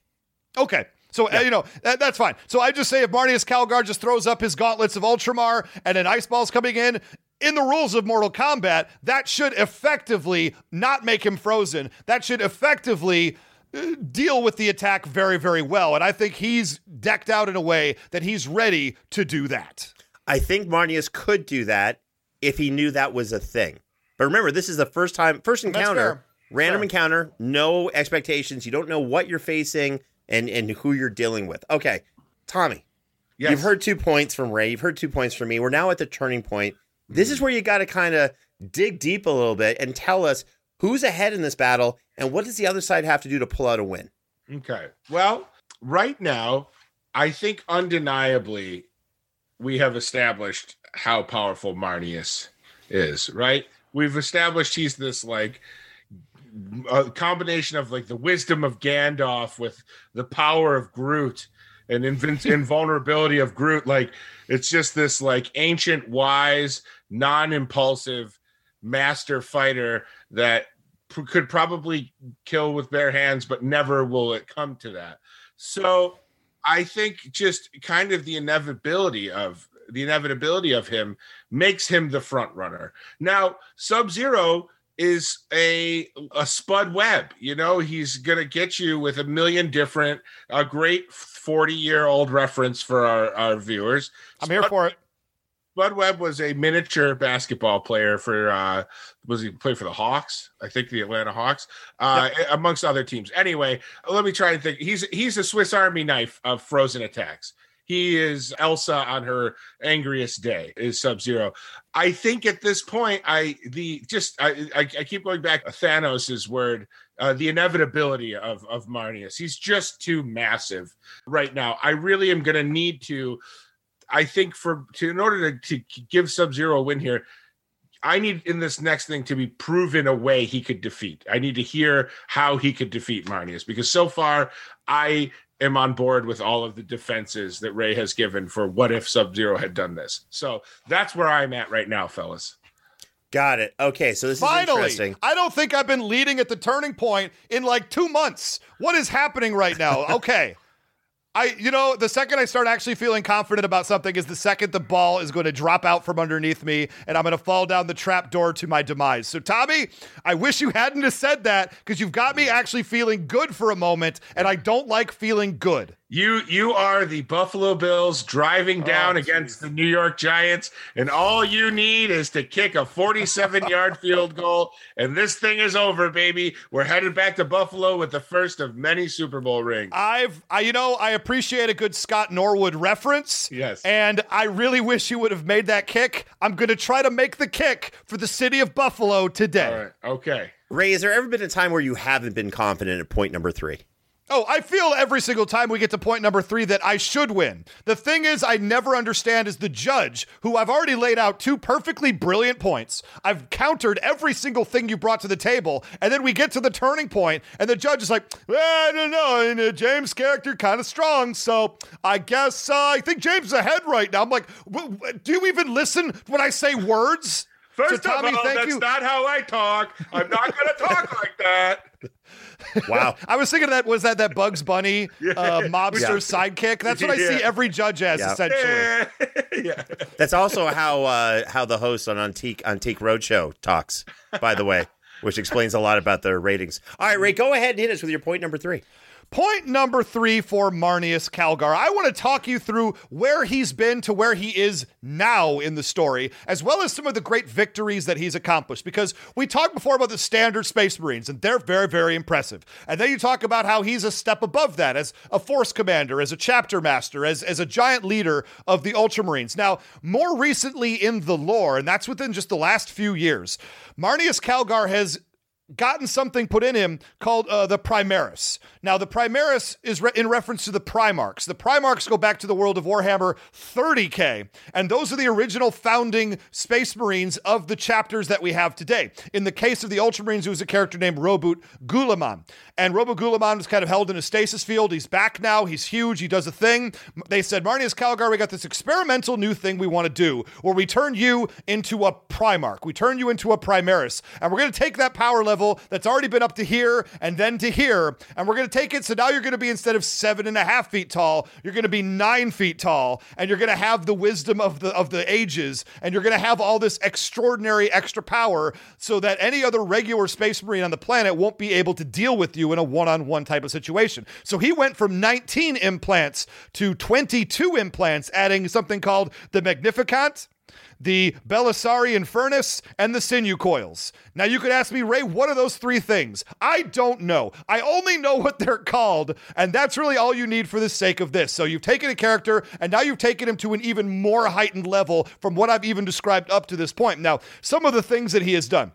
Okay. So yeah. uh, you know that, that's fine. So I just say if Marneus Calgar just throws up his gauntlets of Ultramar and an ice balls coming in, in the rules of Mortal Kombat, that should effectively not make him frozen. That should effectively uh, deal with the attack very, very well. And I think he's decked out in a way that he's ready to do that. I think Marneus could do that if he knew that was a thing. But remember, this is the first time, first encounter, random encounter, no expectations. You don't know what you're facing and, and who you're dealing with. Okay, Tommy, yes. you've heard two points from Ray. You've heard two points from me. We're now at the turning point. This hmm. is where you got to kind of dig deep a little bit and tell us who's ahead in this battle and what does the other side have to do to pull out a win. Okay. Well, right now, I think undeniably we have established how powerful Marneus is, right? We've established he's this like a combination of like the wisdom of Gandalf with the power of Groot and invulnerability of Groot. Like it's just this like ancient, wise, non-impulsive master fighter that p- could probably kill with bare hands, but never will it come to that. So I think just kind of the inevitability of the inevitability of him makes him the front runner. Now, Sub Zero is a a Spud Webb. You know, he's gonna get you with a million different, a great forty year old reference for our, our viewers. I'm Spud, here for it. Spud Webb was a miniature basketball player for uh was he played for the Hawks? I think the Atlanta Hawks, uh, yep. amongst other teams. Anyway, let me try and think. He's he's a Swiss Army knife of frozen attacks. He is Elsa on her angriest day. Is Sub Zero. I think at this point, I the just I I, I keep going back Thanos's word. Uh, the inevitability of of Marneus. He's just too massive right now. I really am going to need to I think for to in order to, to give Sub Zero a win here, I need in this next thing to be proven a way he could defeat. I need to hear how he could defeat Marneus because so far I am on board with all of the defenses that Ray has given for what if Sub Zero had done this. So that's where I'm at right now, fellas. Got it. Okay, so this Finally, is interesting. I don't think I've been leading at the turning point in like two months. What is happening right now? Okay. I, you know, the second I start actually feeling confident about something is the second the ball is going to drop out from underneath me and I'm going to fall down the trap door to my demise. So, Tommy, I wish you hadn't have said that because you've got me actually feeling good for a moment, and I don't like feeling good. You you are the Buffalo Bills driving oh, down oh, against the New York Giants, and all you need is to kick a 47 yard field goal, and this thing is over, baby. We're headed back to Buffalo with the first of many Super Bowl rings. I've I you know I appreciate a good Scott Norwood reference. Yes, and I really wish you would have made that kick. I'm going to try to make the kick for the city of Buffalo today. All right. Okay. Ray, has there ever been a time where you haven't been confident at point number three? Oh, I feel every single time we get to point number three that I should win. The thing is, I never understand is the judge, who I've already laid out two perfectly brilliant points. I've countered every single thing you brought to the table, and then we get to the turning point, and the judge is like, well, I don't know, and uh, James' character kind of strong, so I guess uh, I think James is ahead right now. I'm like, w- w- do you even listen when I say words? First So, Tommy, of all, thank that's you. not how I talk. I'm not going to talk like that. Wow. I was thinking that was that that Bugs Bunny uh, mobster sidekick. That's what I see every judge as Yeah. essentially. yeah. That's also how uh, how the host on Antique Antique Roadshow talks, by the way, which explains a lot about their ratings. All right, Ray, go ahead and hit us with your point number three. Point number three for Marneus Calgar. I want to talk you through where he's been to where he is now in the story, as well as some of the great victories that he's accomplished. Because we talked before about the standard Space Marines, and they're very, very impressive. And then you talk about how he's a step above that as a force commander, as a chapter master, as, as a giant leader of the Ultramarines. Now, more recently in the lore, and that's within just the last few years, Marneus Calgar has gotten something put in him called uh, the Primaris. Now, the Primaris is re- in reference to the Primarchs. The Primarchs go back to the world of Warhammer 30K, and those are the original founding Space Marines of the chapters that we have today. In the case of the Ultramarines, it was a character named Roboute Guilliman. And Roboute Guilliman was kind of held in a stasis field. He's back now. He's huge. He does a thing. They said, Marneus Calgar, we got this experimental new thing we want to do where we turn you into a Primarch. We turn you into a Primaris. And we're going to take that power level that's already been up to here and then to here. And we're going to take it. So now you're going to be, instead of seven and a half feet tall, you're going to be nine feet tall. And you're going to have the wisdom of the, of the ages. And you're going to have all this extraordinary extra power so that any other regular space marine on the planet won't be able to deal with you in a one on one type of situation. So he went from 19 implants to 22 implants, adding something called the Magnificat the Belisarian furnace, and the sinew coils. Now, you could ask me, Ray, what are those three things? I don't know. I only know what they're called, and that's really all you need for the sake of this. So, you've taken a character, and now you've taken him to an even more heightened level from what I've even described up to this point. Now, some of the things that he has done.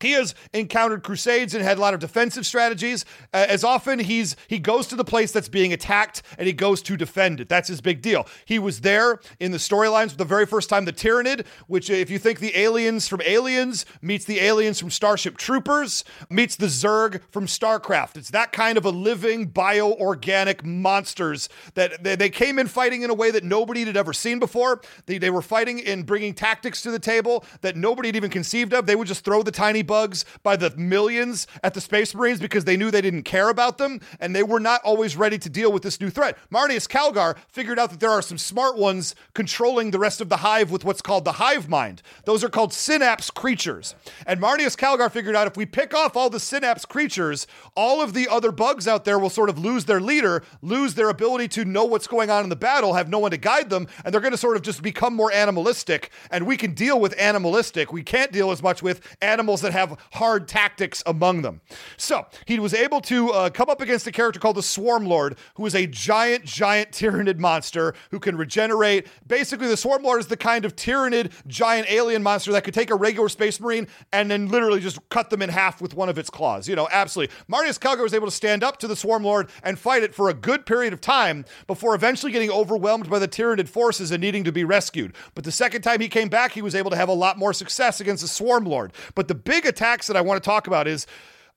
He has encountered crusades and had a lot of defensive strategies. Uh, as often, he's he goes to the place that's being attacked and he goes to defend it. That's his big deal. He was there in the storylines the very first time the Tyranid, which if you think the aliens from Aliens meets the aliens from Starship Troopers meets the Zerg from StarCraft. It's that kind of a living bioorganic monsters that they, they came in fighting in a way that nobody had ever seen before. They, they were fighting and bringing tactics to the table that nobody had even conceived of. They would just throw the tiny bugs by the millions at the Space Marines because they knew they didn't care about them and they were not always ready to deal with this new threat. Marneus Calgar figured out that there are some smart ones controlling the rest of the hive with what's called the hive mind. Those are called synapse creatures. And Marneus Calgar figured out if we pick off all the synapse creatures, all of the other bugs out there will sort of lose their leader, lose their ability to know what's going on in the battle, have no one to guide them, and they're going to sort of just become more animalistic. And we can deal with animalistic. We can't deal as much with animals that have hard tactics among them. So he was able to uh, come up against a character called the Swarm Lord, who is a giant, giant Tyranid monster who can regenerate. Basically, the Swarm Lord is the kind of Tyranid giant alien monster that could take a regular Space Marine and then literally just cut them in half with one of its claws. You know, absolutely. Marneus Calgar was able to stand up to the Swarm Lord and fight it for a good period of time before eventually getting overwhelmed by the Tyranid forces and needing to be rescued. But the second time he came back, he was able to have a lot more success against the Swarm Lord. But the big attacks that I want to talk about is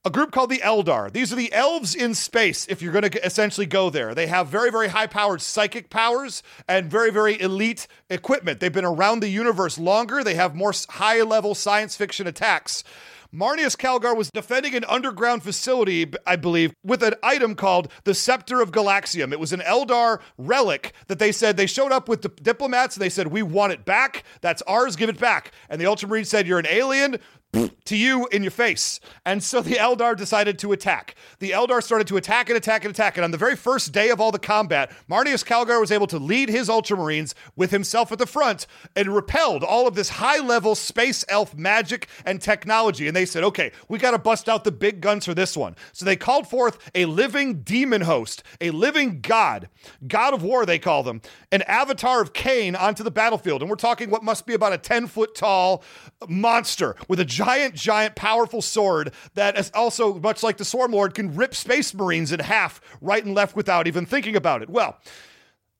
a group called the Eldar. These are the elves in space, if you're going to essentially go there. They have very, very high powered psychic powers and very, very elite equipment. They've been around the universe longer, they have more high level science fiction attacks. Marneus Calgar was defending an underground facility, I believe, with an item called the Scepter of Galaxium. It was an Eldar relic that they said they showed up with the diplomats and they said, We want it back. That's ours. Give it back. And the Ultramarine said, You're an alien to you in your face. And so the Eldar decided to attack. The Eldar started to attack and attack and attack. And on the very first day of all the combat, Marneus Calgar was able to lead his Ultramarines with himself at the front and repelled all of this high level space elf magic and technology. And they said, okay, we got to bust out the big guns for this one. So they called forth a living demon host, a living god, god of war, they call them, an avatar of Khaine onto the battlefield. And we're talking what must be about a 10 foot tall monster with a giant, giant, powerful sword that is also, much like the Swarm Lord, can rip Space Marines in half right and left without even thinking about it. Well,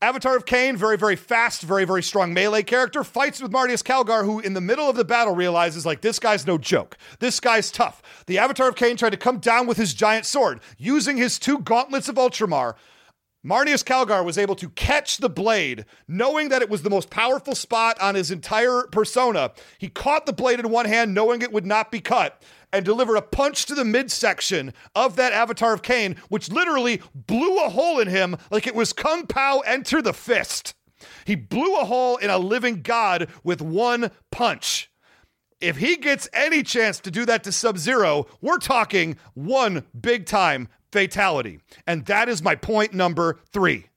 Avatar of Khaine, very, very fast, very, very strong melee character, fights with Marneus Calgar, who in the middle of the battle realizes, like, this guy's no joke. This guy's tough. The Avatar of Khaine tried to come down with his giant sword, using his two gauntlets of Ultramar. Marneus Calgar was able to catch the blade, knowing that it was the most powerful spot on his entire persona. He caught the blade in one hand, knowing it would not be cut, and delivered a punch to the midsection of that Avatar of Khaine, which literally blew a hole in him like it was Kung Pow enter the fist. He blew a hole in a living god with one punch. If he gets any chance to do that to Sub Zero, we're talking one big time fatality. And that is my point number three.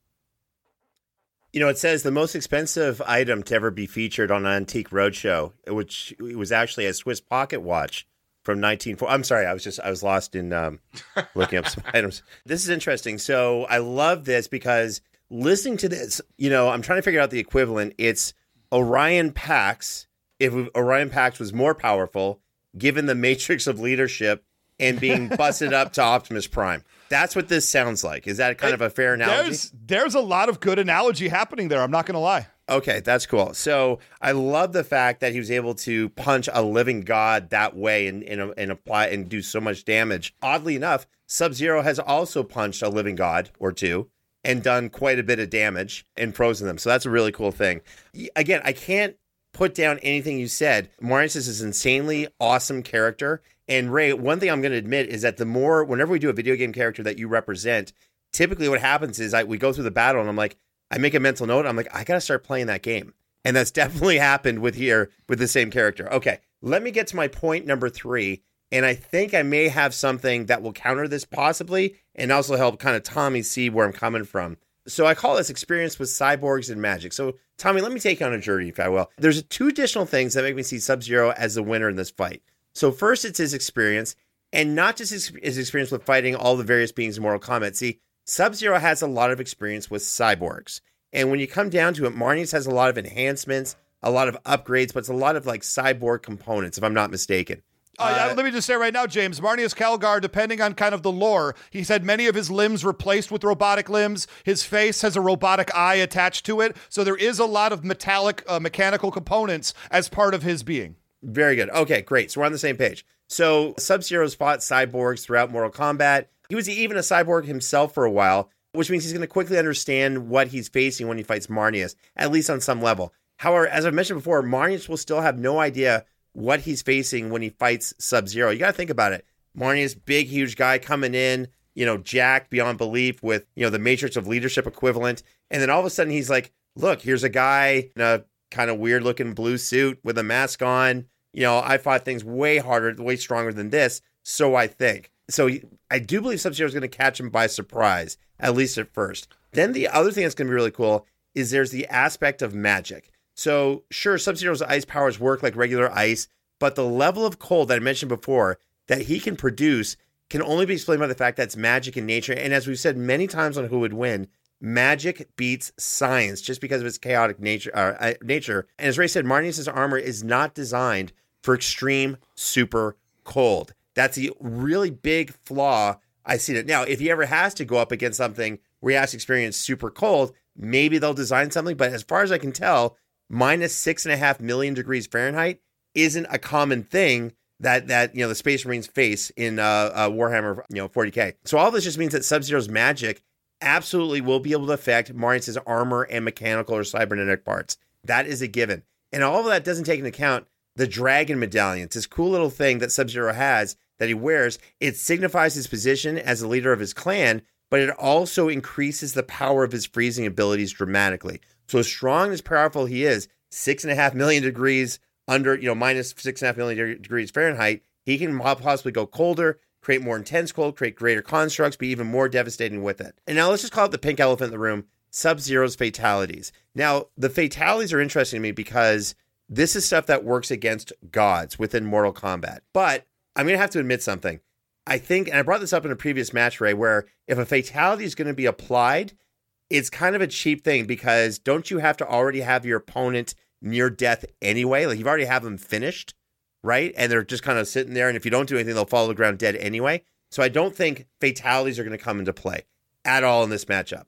You know, it says the most expensive item to ever be featured on an Antique Roadshow, which was actually a Swiss pocket watch from 1940. I'm sorry, I was just I was lost in um, looking up some items. This is interesting. So I love this because listening to this, you know, I'm trying to figure out the equivalent. It's Orion Pax. If Orion Pax was more powerful, given the matrix of leadership and being busted up to Optimus Prime. That's what this sounds like. Is that kind of a fair analogy? There's there's a lot of good analogy happening there. I'm not going to lie. Okay, that's cool. So I love the fact that he was able to punch a living god that way and, and, and apply and do so much damage. Oddly enough, Sub Zero has also punched a living god or two and done quite a bit of damage and frozen them. So that's a really cool thing. Again, I can't put down anything you said. Marneus is an insanely awesome character. And Ray, one thing I'm going to admit is that the more, whenever we do a video game character that you represent, typically what happens is I, we go through the battle and I'm like, I make a mental note. I'm like, I got to start playing that game. And that's definitely happened with here with the same character. Okay, let me get to my point number three. And I think I may have something that will counter this possibly and also help kind of Tommy see where I'm coming from. So I call this experience with cyborgs and magic. So Tommy, let me take you on a journey, if I will. There's two additional things that make me see Sub Zero as the winner in this fight. So first, it's his experience, and not just his, his experience with fighting all the various beings in Mortal Kombat. See, Sub Zero has a lot of experience with cyborgs, and when you come down to it, Marneus has a lot of enhancements, a lot of upgrades, but it's a lot of like cyborg components, if I'm not mistaken. Uh, uh, let me just say right now, James, Marneus Calgar, depending on kind of the lore, he's had many of his limbs replaced with robotic limbs. His face has a robotic eye attached to it. So there is a lot of metallic, uh, mechanical components as part of his being. Very good. Okay, great. So we're on the same page. So Sub Zero's fought cyborgs throughout Mortal Kombat. He was even a cyborg himself for a while, which means he's going to quickly understand what he's facing when he fights Marneus, at least on some level. However, as I've mentioned before, Marneus will still have no idea what he's facing when he fights Sub Zero. You got to think about it. Marneus, big, huge guy coming in, you know, Jack beyond belief with, you know, the Matrix of Leadership equivalent. And then all of a sudden he's like, look, here's a guy in a kind of weird looking blue suit with a mask on. You know, I fought things way harder, way stronger than this. So I think. So I do believe Sub Zero is going to catch him by surprise, at least at first. Then the other thing that's going to be really cool is there's the aspect of magic. So, sure, Sub Zero's ice powers work like regular ice, but the level of cold that I mentioned before that he can produce can only be explained by the fact that it's magic in nature. And as we've said many times on Who Would Win, magic beats science just because of its chaotic nature. Uh, nature. And as Ray said, Marneus' armor is not designed for extreme super cold. That's the really big flaw I see it. Now, if he ever has to go up against something where he has to experience super cold, maybe they'll design something. But as far as I can tell, minus six and a half million degrees Fahrenheit isn't a common thing that that you know the Space Marines face in uh, uh, Warhammer you know 40k. So all this just means that Sub Zero's magic absolutely will be able to affect Marneus' armor and mechanical or cybernetic parts. That is a given, and all of that doesn't take into account the dragon medallion. This cool little thing that Sub Zero has that he wears. It signifies his position as the leader of his clan, but it also increases the power of his freezing abilities dramatically. So as strong as powerful he is, six and a half million degrees under, you know, minus six and a half million degrees Fahrenheit, he can possibly go colder, create more intense cold, create greater constructs, be even more devastating with it. And now let's just call it the pink elephant in the room Sub Zero's fatalities. Now, the fatalities are interesting to me because this is stuff that works against gods within Mortal Kombat. But I'm going to have to admit something. I think, and I brought this up in a previous match, Ray, where if a fatality is going to be applied, it's kind of a cheap thing because don't you have to already have your opponent near death anyway? Like you've already have them finished. right? And they're just kind of sitting there. And if you don't do anything, they'll fall to the ground dead anyway. So I don't think fatalities are going to come into play at all in this matchup.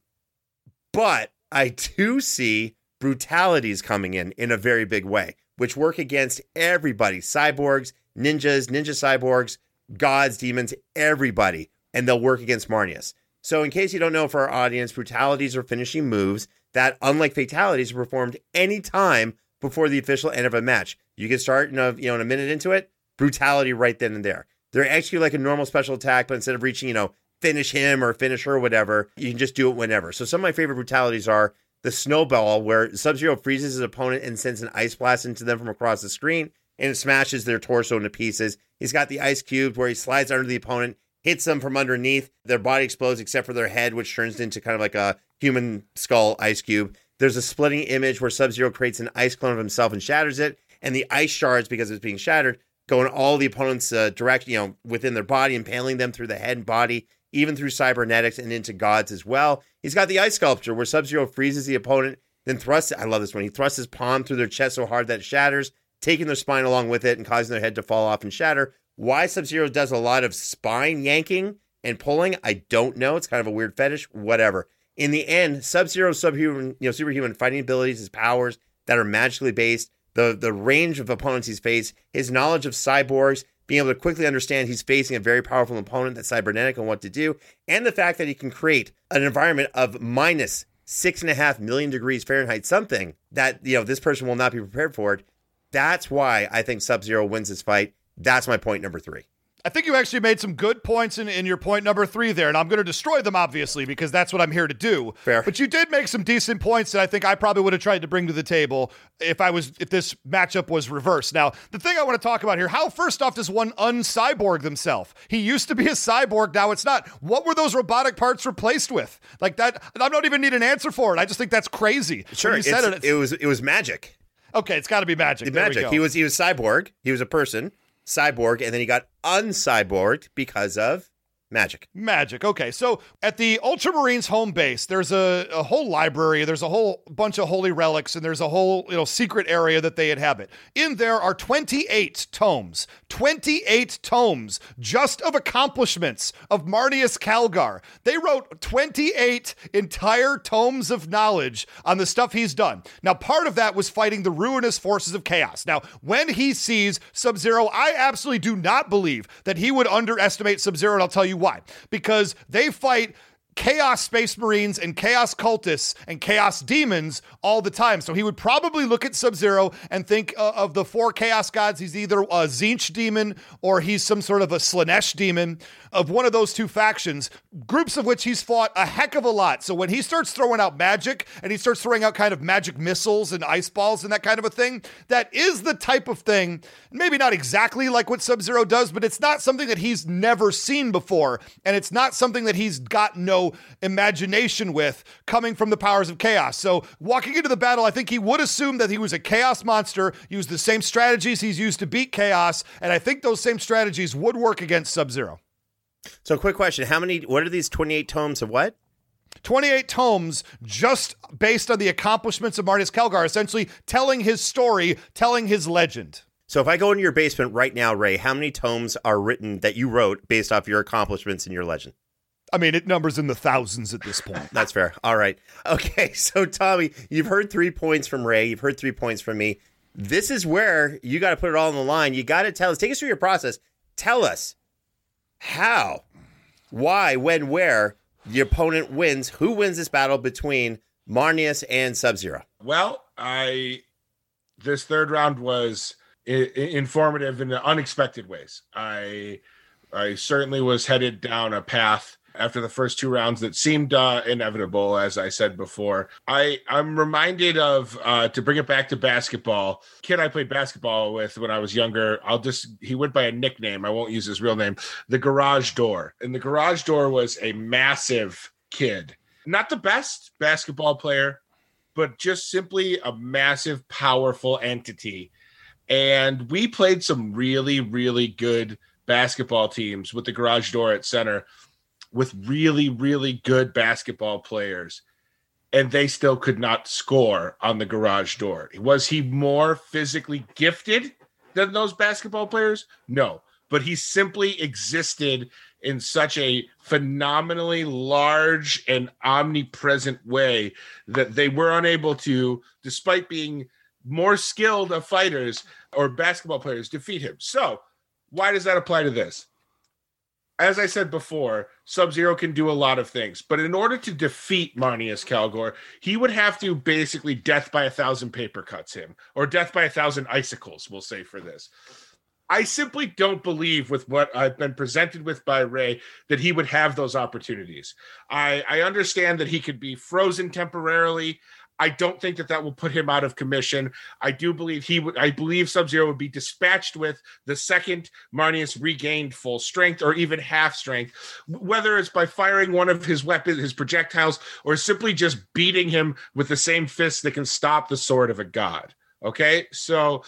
But I do see brutalities coming in in a very big way, which work against everybody cyborgs, ninjas, ninja cyborgs, gods, demons, everybody. And they'll work against Marneus. So, in case you don't know for our audience, brutalities are finishing moves that, unlike fatalities, are performed any time before the official end of a match. You can start in a you know in a minute into it, brutality right then and there. They're actually like a normal special attack, but instead of reaching, you know, finish him or finish her or whatever, you can just do it whenever. So some of my favorite brutalities are the snowball, where Sub Zero freezes his opponent and sends an ice blast into them from across the screen, and smashes their torso into pieces. He's got the ice cube where he slides under the opponent, hits them from underneath. Their body explodes except for their head, which turns into kind of like a human skull ice cube. There's a splitting image where Sub Zero creates an ice clone of himself and shatters it, and the ice shards, because it's being shattered, go in all the opponent's uh, direct, you know, within their body, impaling them through the head and body, even through cybernetics and into gods as well. He's got the ice sculpture where Sub Zero freezes the opponent, then thrusts. I love this one. He thrusts his palm through their chest so hard that it shatters, taking their spine along with it and causing their head to fall off and shatter. Why Sub Zero does a lot of spine yanking and pulling, I don't know. It's kind of a weird fetish. Whatever. In the end, Sub Zero subhuman, you know, superhuman fighting abilities, his powers that are magically based, the the range of opponents he's faced, his knowledge of cyborgs, being able to quickly understand he's facing a very powerful opponent that's cybernetic and what to do, and the fact that he can create an environment of minus six and a half million degrees Fahrenheit, something that you know this person will not be prepared for it. That's why I think Sub Zero wins this fight. That's my point number three. I think you actually made some good points in, in your point number three there, and I'm going to destroy them, obviously, because that's what I'm here to do. Fair. But you did make some decent points that I think I probably would have tried to bring to the table if I was if this matchup was reversed. Now, the thing I want to talk about here, how first off does one uncyborg themselves? He used to be a cyborg, now it's not. What were those robotic parts replaced with? Like that, I don't even need an answer for it. I just think that's crazy. Sure, you said it, it was it was magic. okay, it's got to be magic. We magic. He was he was cyborg. He was a person, cyborg, and then he got uncyborged because of magic. Magic. Okay. So at the Ultramarines home base, there's a, a whole library, there's a whole bunch of holy relics, and there's a whole, you know, secret area that they inhabit. In there are 28 tomes. 28 tomes just of accomplishments of Marneus Calgar. They wrote 28 entire tomes of knowledge on the stuff he's done. Now, part of that was fighting the ruinous forces of chaos. Now, when he sees Sub Zero, I absolutely do not believe that he would underestimate Sub Zero, and I'll tell you why. Because they fight chaos space marines and chaos cultists and chaos demons all the time. So he would probably look at Sub Zero and think uh, of the four chaos gods. He's either a Tzeentch demon or he's some sort of a Slaanesh demon of one of those two factions, groups of which he's fought a heck of a lot. So when he starts throwing out magic and he starts throwing out kind of magic missiles and ice balls and that kind of a thing, that is the type of thing, maybe not exactly like what Sub Zero does, but it's not something that he's never seen before. And it's not something that he's got no imagination with coming from the powers of chaos. So walking into the battle, I think he would assume that he was a chaos monster, use the same strategies he's used to beat chaos. And I think those same strategies would work against Sub Zero. So, quick question: How many? What are these twenty-eight tomes of what? 28 tomes just based on the accomplishments of Marneus Calgar, essentially telling his story, telling his legend. So, if I go into your basement right now, Ray, how many tomes are written that you wrote based off your accomplishments and your legend? I mean, it numbers in the thousands at this point. That's fair. All right. Okay. So, Tommy, you've heard three points from Ray. You've heard three points from me. This is where you got to put it all on the line. You got to tell us, take us through your process. Tell us how, why, when, where the opponent wins. Who wins this battle between Marneus and Sub Zero? Well, I this third round was I- I- informative in unexpected ways. I I certainly was headed down a path after the first two rounds that seemed uh, inevitable, as I said before. I I'm reminded of uh, to bring it back to basketball. Kid I played basketball with when I was younger. I'll just he went by a nickname. I won't use his real name. The Garage Door, and the Garage Door was a massive kid, not the best basketball player, but just simply a massive, powerful entity. And we played some really, really good basketball teams with the garage door at center with really, really good basketball players. And they still could not score on the garage door. Was he more physically gifted than those basketball players? No, but he simply existed in such a phenomenally large and omnipresent way that they were unable to, despite being more skilled of fighters or basketball players, defeat him. So, why does that apply to this? As I said before, Sub Zero can do a lot of things, but in order to defeat Marneus Calgar, he would have to basically death by a thousand paper cuts him, or death by a thousand icicles, we'll say for this. I simply don't believe with what I've been presented with by Ray that he would have those opportunities. I, I understand that he could be frozen temporarily. I don't think that that will put him out of commission. I do believe he would. I believe Sub Zero would be dispatched with the second Marneus regained full strength or even half strength, whether it's by firing one of his weapons, his projectiles, or simply just beating him with the same fist that can stop the sword of a god. Okay, so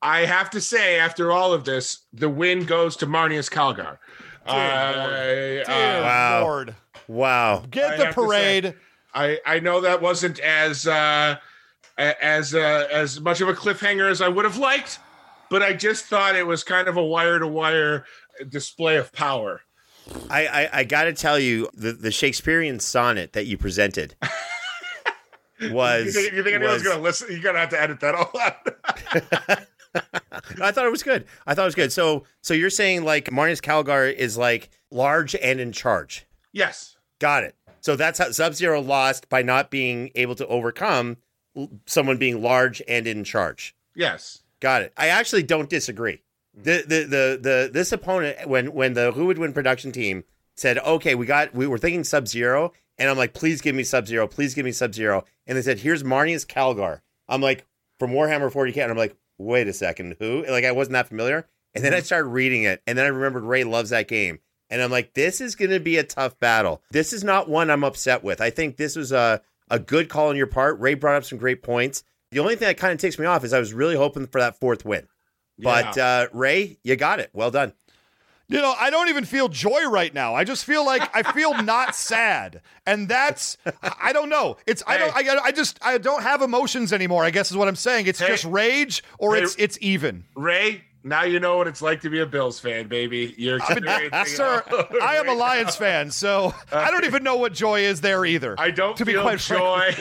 I have to say, after all of this, the win goes to Marneus Calgar. Dear Uh, Wow. Lord. Wow. Get I the have say- parade. I I know that wasn't as uh, as uh, as much of a cliffhanger as I would have liked, but I just thought it was kind of a wire to wire display of power. I, I, I got to tell you, the, the Shakespearean sonnet that you presented was. You think, you think anyone's was- gonna listen? You're gonna have to edit that all out. I thought it was good. I thought it was good. So, so you're saying like Marneus Calgar is like large and in charge. yes. Got it. So that's how Sub Zero lost by not being able to overcome someone being large and in charge. Yes. Got it. I actually don't disagree. Mm. The the the the this opponent when when the Who Would Win production team said, "Okay, we got we were thinking Sub Zero," and I'm like, "Please give me Sub Zero, please give me Sub Zero," and they said, "Here's Marneus Calgar." I'm like, from Warhammer 40k, and I'm like, "Wait a second, who?" Like I wasn't that familiar, and then mm-hmm. I started reading it, and then I remembered Ray loves that game, and I'm like, "This is going to be a tough battle. This is not one I'm upset with. I think this was a a good call on your part. Ray brought up some great points." The only thing that kind of takes me off is I was really hoping for that fourth win. But uh, Ray, you got it. Well done. You know, I don't even feel joy right now. I just feel like I feel not sad, and that's I don't know. It's I don't I, I just I don't have emotions anymore. I guess is what I'm saying. It's Hey. just rage or Hey. it's it's even. Ray, now you know what it's like to be a Bills fan, baby. You're Sir, I am a Lions fan, so uh, I don't even know what joy is there either. I don't to be feel quite joy.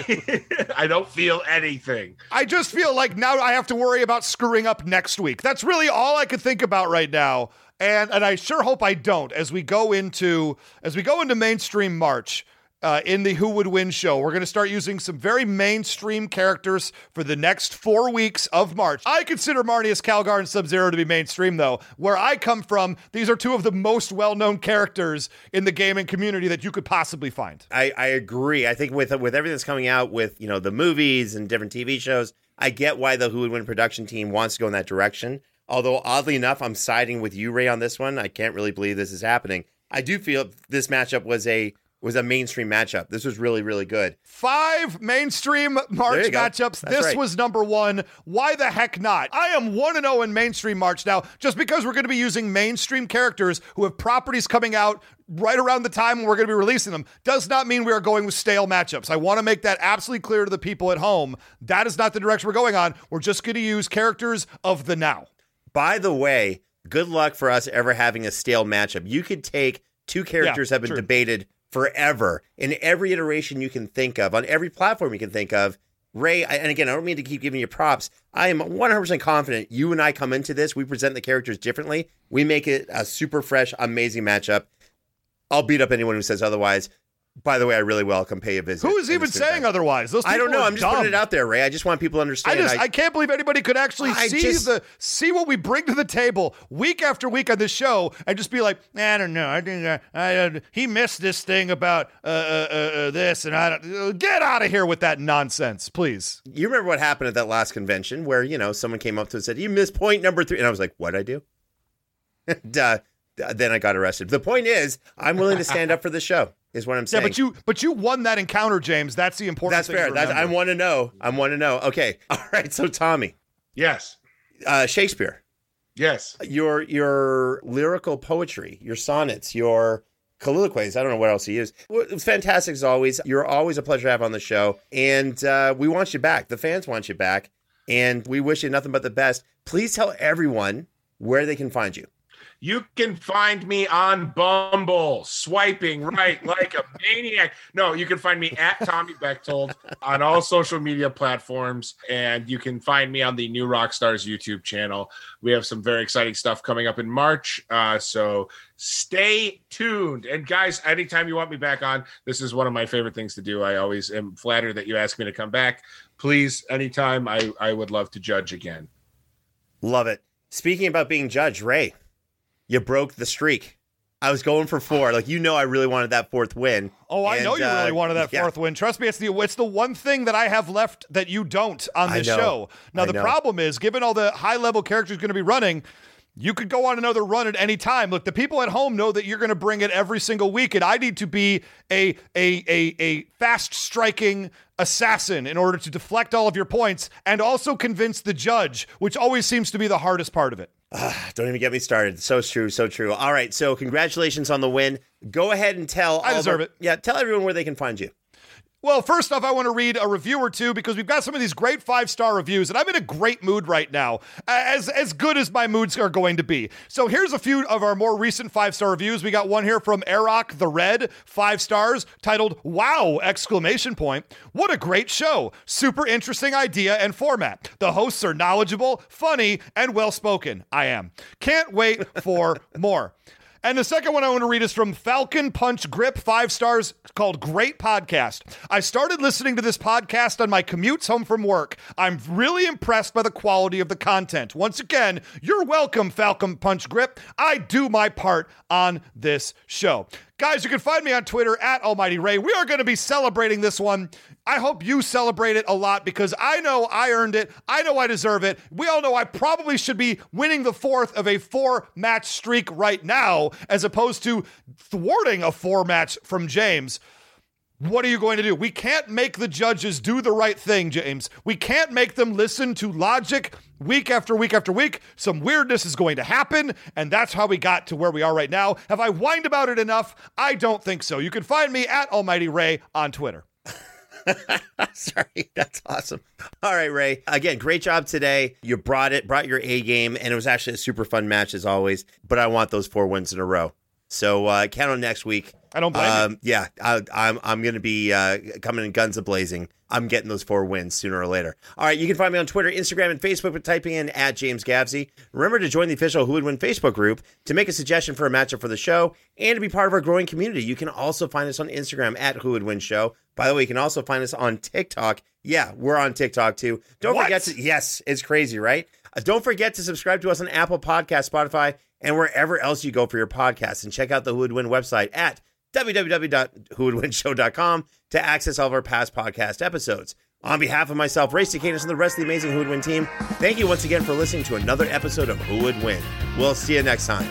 I don't feel anything. I just feel like now I have to worry about screwing up next week. That's really all I could think about right now. And and I sure hope I don't as we go into as we go into mainstream March. Uh, in the Who Would Win show, we're going to start using some very mainstream characters for the next four weeks of March. I consider Marneus Calgar and Sub Zero to be mainstream, though. Where I come from, these are two of the most well known characters in the gaming community that you could possibly find. I, I agree. I think with with everything that's coming out with you know the movies and different TV shows, I get why the Who Would Win production team wants to go in that direction. Although oddly enough, I'm siding with you, Ray, on this one. I can't really believe this is happening. I do feel this matchup was a was a mainstream matchup. This was really really good. Five mainstream March matchups. That's this right. was number one. Why the heck not? I am 1 0 in mainstream March now, just because we're going to be using mainstream characters who have properties coming out right around the time when we're going to be releasing them, does not mean we are going with stale matchups. I want to make that absolutely clear to the people at home. That is not the direction we're going on. We're just going to use characters of the now. By the way, good luck for us ever having a stale matchup. You could take two characters Yeah, have been true. debated forever in every iteration you can think of on every platform you can think of. Ray, and again, I don't mean to keep giving you props. I am 100% confident you and I come into this, we present the characters differently. We make it a super fresh, amazing matchup. I'll beat up anyone who says otherwise. By the way, I really welcome pay a visit. Who is even saying Time. otherwise? Those I don't know. I'm just putting it out there, Ray. I just want people to I understand. just I, can't believe anybody could actually I see just- the see what we bring to the table week after week on this show and just be like, I don't know, I think uh, I, uh, he missed this thing about uh, uh, uh, this, and I don't get out of here with that nonsense, please. you remember what happened at that last convention where you know someone came up to us and said you missed point number three and i was like what i do and, then i got arrested the point is i'm willing to stand up for the show is what i'm saying. Yeah, saying but you but you won that encounter, James. That's the important. that's thing fair that's, i remember. want to know i want to know okay all right so tommy Yes. uh, shakespeare Yes. your your lyrical poetry your sonnets your colloquies i don't know what else to use it was fantastic as always you're always a pleasure to have on the show and uh, we want you back the fans want you back and we wish you nothing but the best. Please tell everyone where they can find you. You can find me on Bumble, swiping right like a maniac. No, you can find me at Tommy Bechtold on all social media platforms, and you can find me on the New Rockstars YouTube channel. We have some very exciting stuff coming up in March, uh, so stay tuned. And guys, anytime you want me back on, this is one of my favorite things to do. I always am flattered that you ask me to come back. Please, anytime, I I would love to judge again. Love it. Speaking about being judged, Ray, you broke the streak. I was going for four. Like you know, I really wanted that fourth win. Oh, I And, know you uh, really wanted that yeah. fourth win. Trust me, it's the it's the one thing that I have left that you don't on this show. Now I the know. problem is, given all the high level characters going to be running, you could go on another run at any time. Look, the people at home know that you're going to bring it every single week, and I need to be a a a a fast striking assassin in order to deflect all of your points and also convince the judge, which always seems to be the hardest part of it. Ah, don't even get me started. So true, so true. All right, so congratulations on the win. Go ahead and tell. I deserve the- it. Yeah, tell everyone where they can find you. Well, first off, I want to read a review or two because we've got some of these great five star reviews, and I'm in a great mood right now, as as good as my moods are going to be. So here's a few of our more recent five star reviews. We got one here from Erok the Red, five stars, titled "Wow!" exclamation point. What a great show! Super interesting idea and format. The hosts are knowledgeable, funny, and well spoken. I am. Can't wait for more. And the second one I want to read is from Falcon Punch Grip, five stars, called Great Podcast. I started listening to this podcast on my commutes home from work. I'm really impressed by the quality of the content. Once again, you're welcome, Falcon Punch Grip. I do my part on this show. Guys, you can find me on Twitter at Almighty Ray. We are going to be celebrating this one. I hope you celebrate it a lot because I know I earned it. I know I deserve it. We all know I probably should be winning the fourth of a four match streak right now, as opposed to thwarting a four match from James. What are you going to do? We can't make the judges do the right thing, James. We can't make them listen to logic week after week after week. Some weirdness is going to happen, and that's how we got to where we are right now. Have I whined about it enough? I don't think so. You can find me at Almighty Ray on Twitter. Sorry, that's awesome. All right, Ray. Again, great job today. You brought it, brought your A game, and it was actually a super fun match as always. But I want those four wins in a row. So uh, count on next week. I don't blame you. um, Yeah, I, I'm I'm going to be uh, coming in guns a blazing. I'm getting those four wins sooner or later. All right, you can find me on Twitter, Instagram, and Facebook by typing in at James Gavsie. Remember to join the official Who Would Win Facebook group to make a suggestion for a matchup for the show and to be part of our growing community. You can also find us on Instagram at Who Would Win Show. By the way, you can also find us on TikTok. Yeah, we're on TikTok too. Don't What? forget to yes, it's crazy, right? Uh, don't forget to subscribe to us on Apple Podcast, Spotify, and wherever else you go for your podcasts. And check out the Who Would Win website at www.whowouldwinshow.com to access all of our past podcast episodes. On behalf of myself, Ray Stakenas, and the rest of the amazing Who Would Win team, thank you once again for listening to another episode of Who Would Win. We'll see you next time.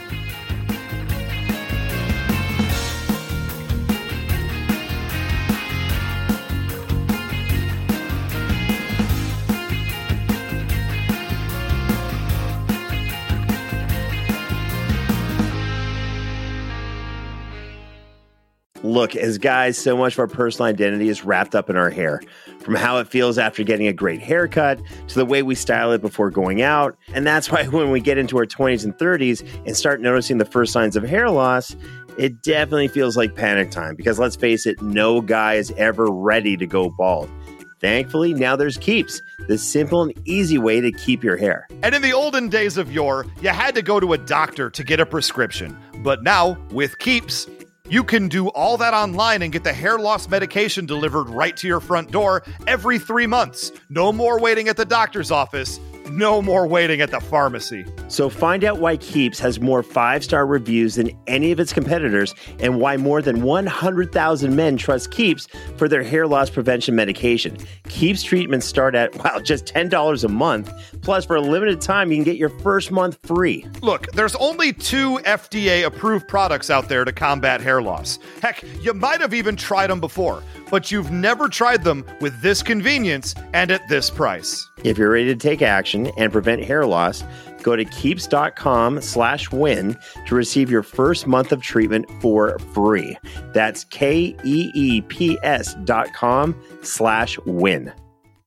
Look, as guys, so much of our personal identity is wrapped up in our hair. From how it feels after getting a great haircut to the way we style it before going out. And that's why when we get into our 20s and 30s and start noticing the first signs of hair loss, it definitely feels like panic time because let's face it, no guy is ever ready to go bald. Thankfully, now there's Keeps, the simple and easy way to keep your hair. And in the olden days of yore, you had to go to a doctor to get a prescription. But now, with Keeps, you can do all that online and get the hair loss medication delivered right to your front door every three months. No more waiting at the doctor's office. No more waiting at the pharmacy. So find out why Keeps has more five star reviews than any of its competitors and why more than 100,000 men trust Keeps for their hair loss prevention medication. Keeps treatments start at, wow, just $10 a month. Plus, for a limited time, you can get your first month free. Look, there's only two FDA approved products out there to combat hair loss. Heck, you might have even tried them before, but you've never tried them with this convenience and at this price. If you're ready to take action and prevent hair loss, go to keeps.com slash win to receive your first month of treatment for free. That's K E E P S dot com slash win.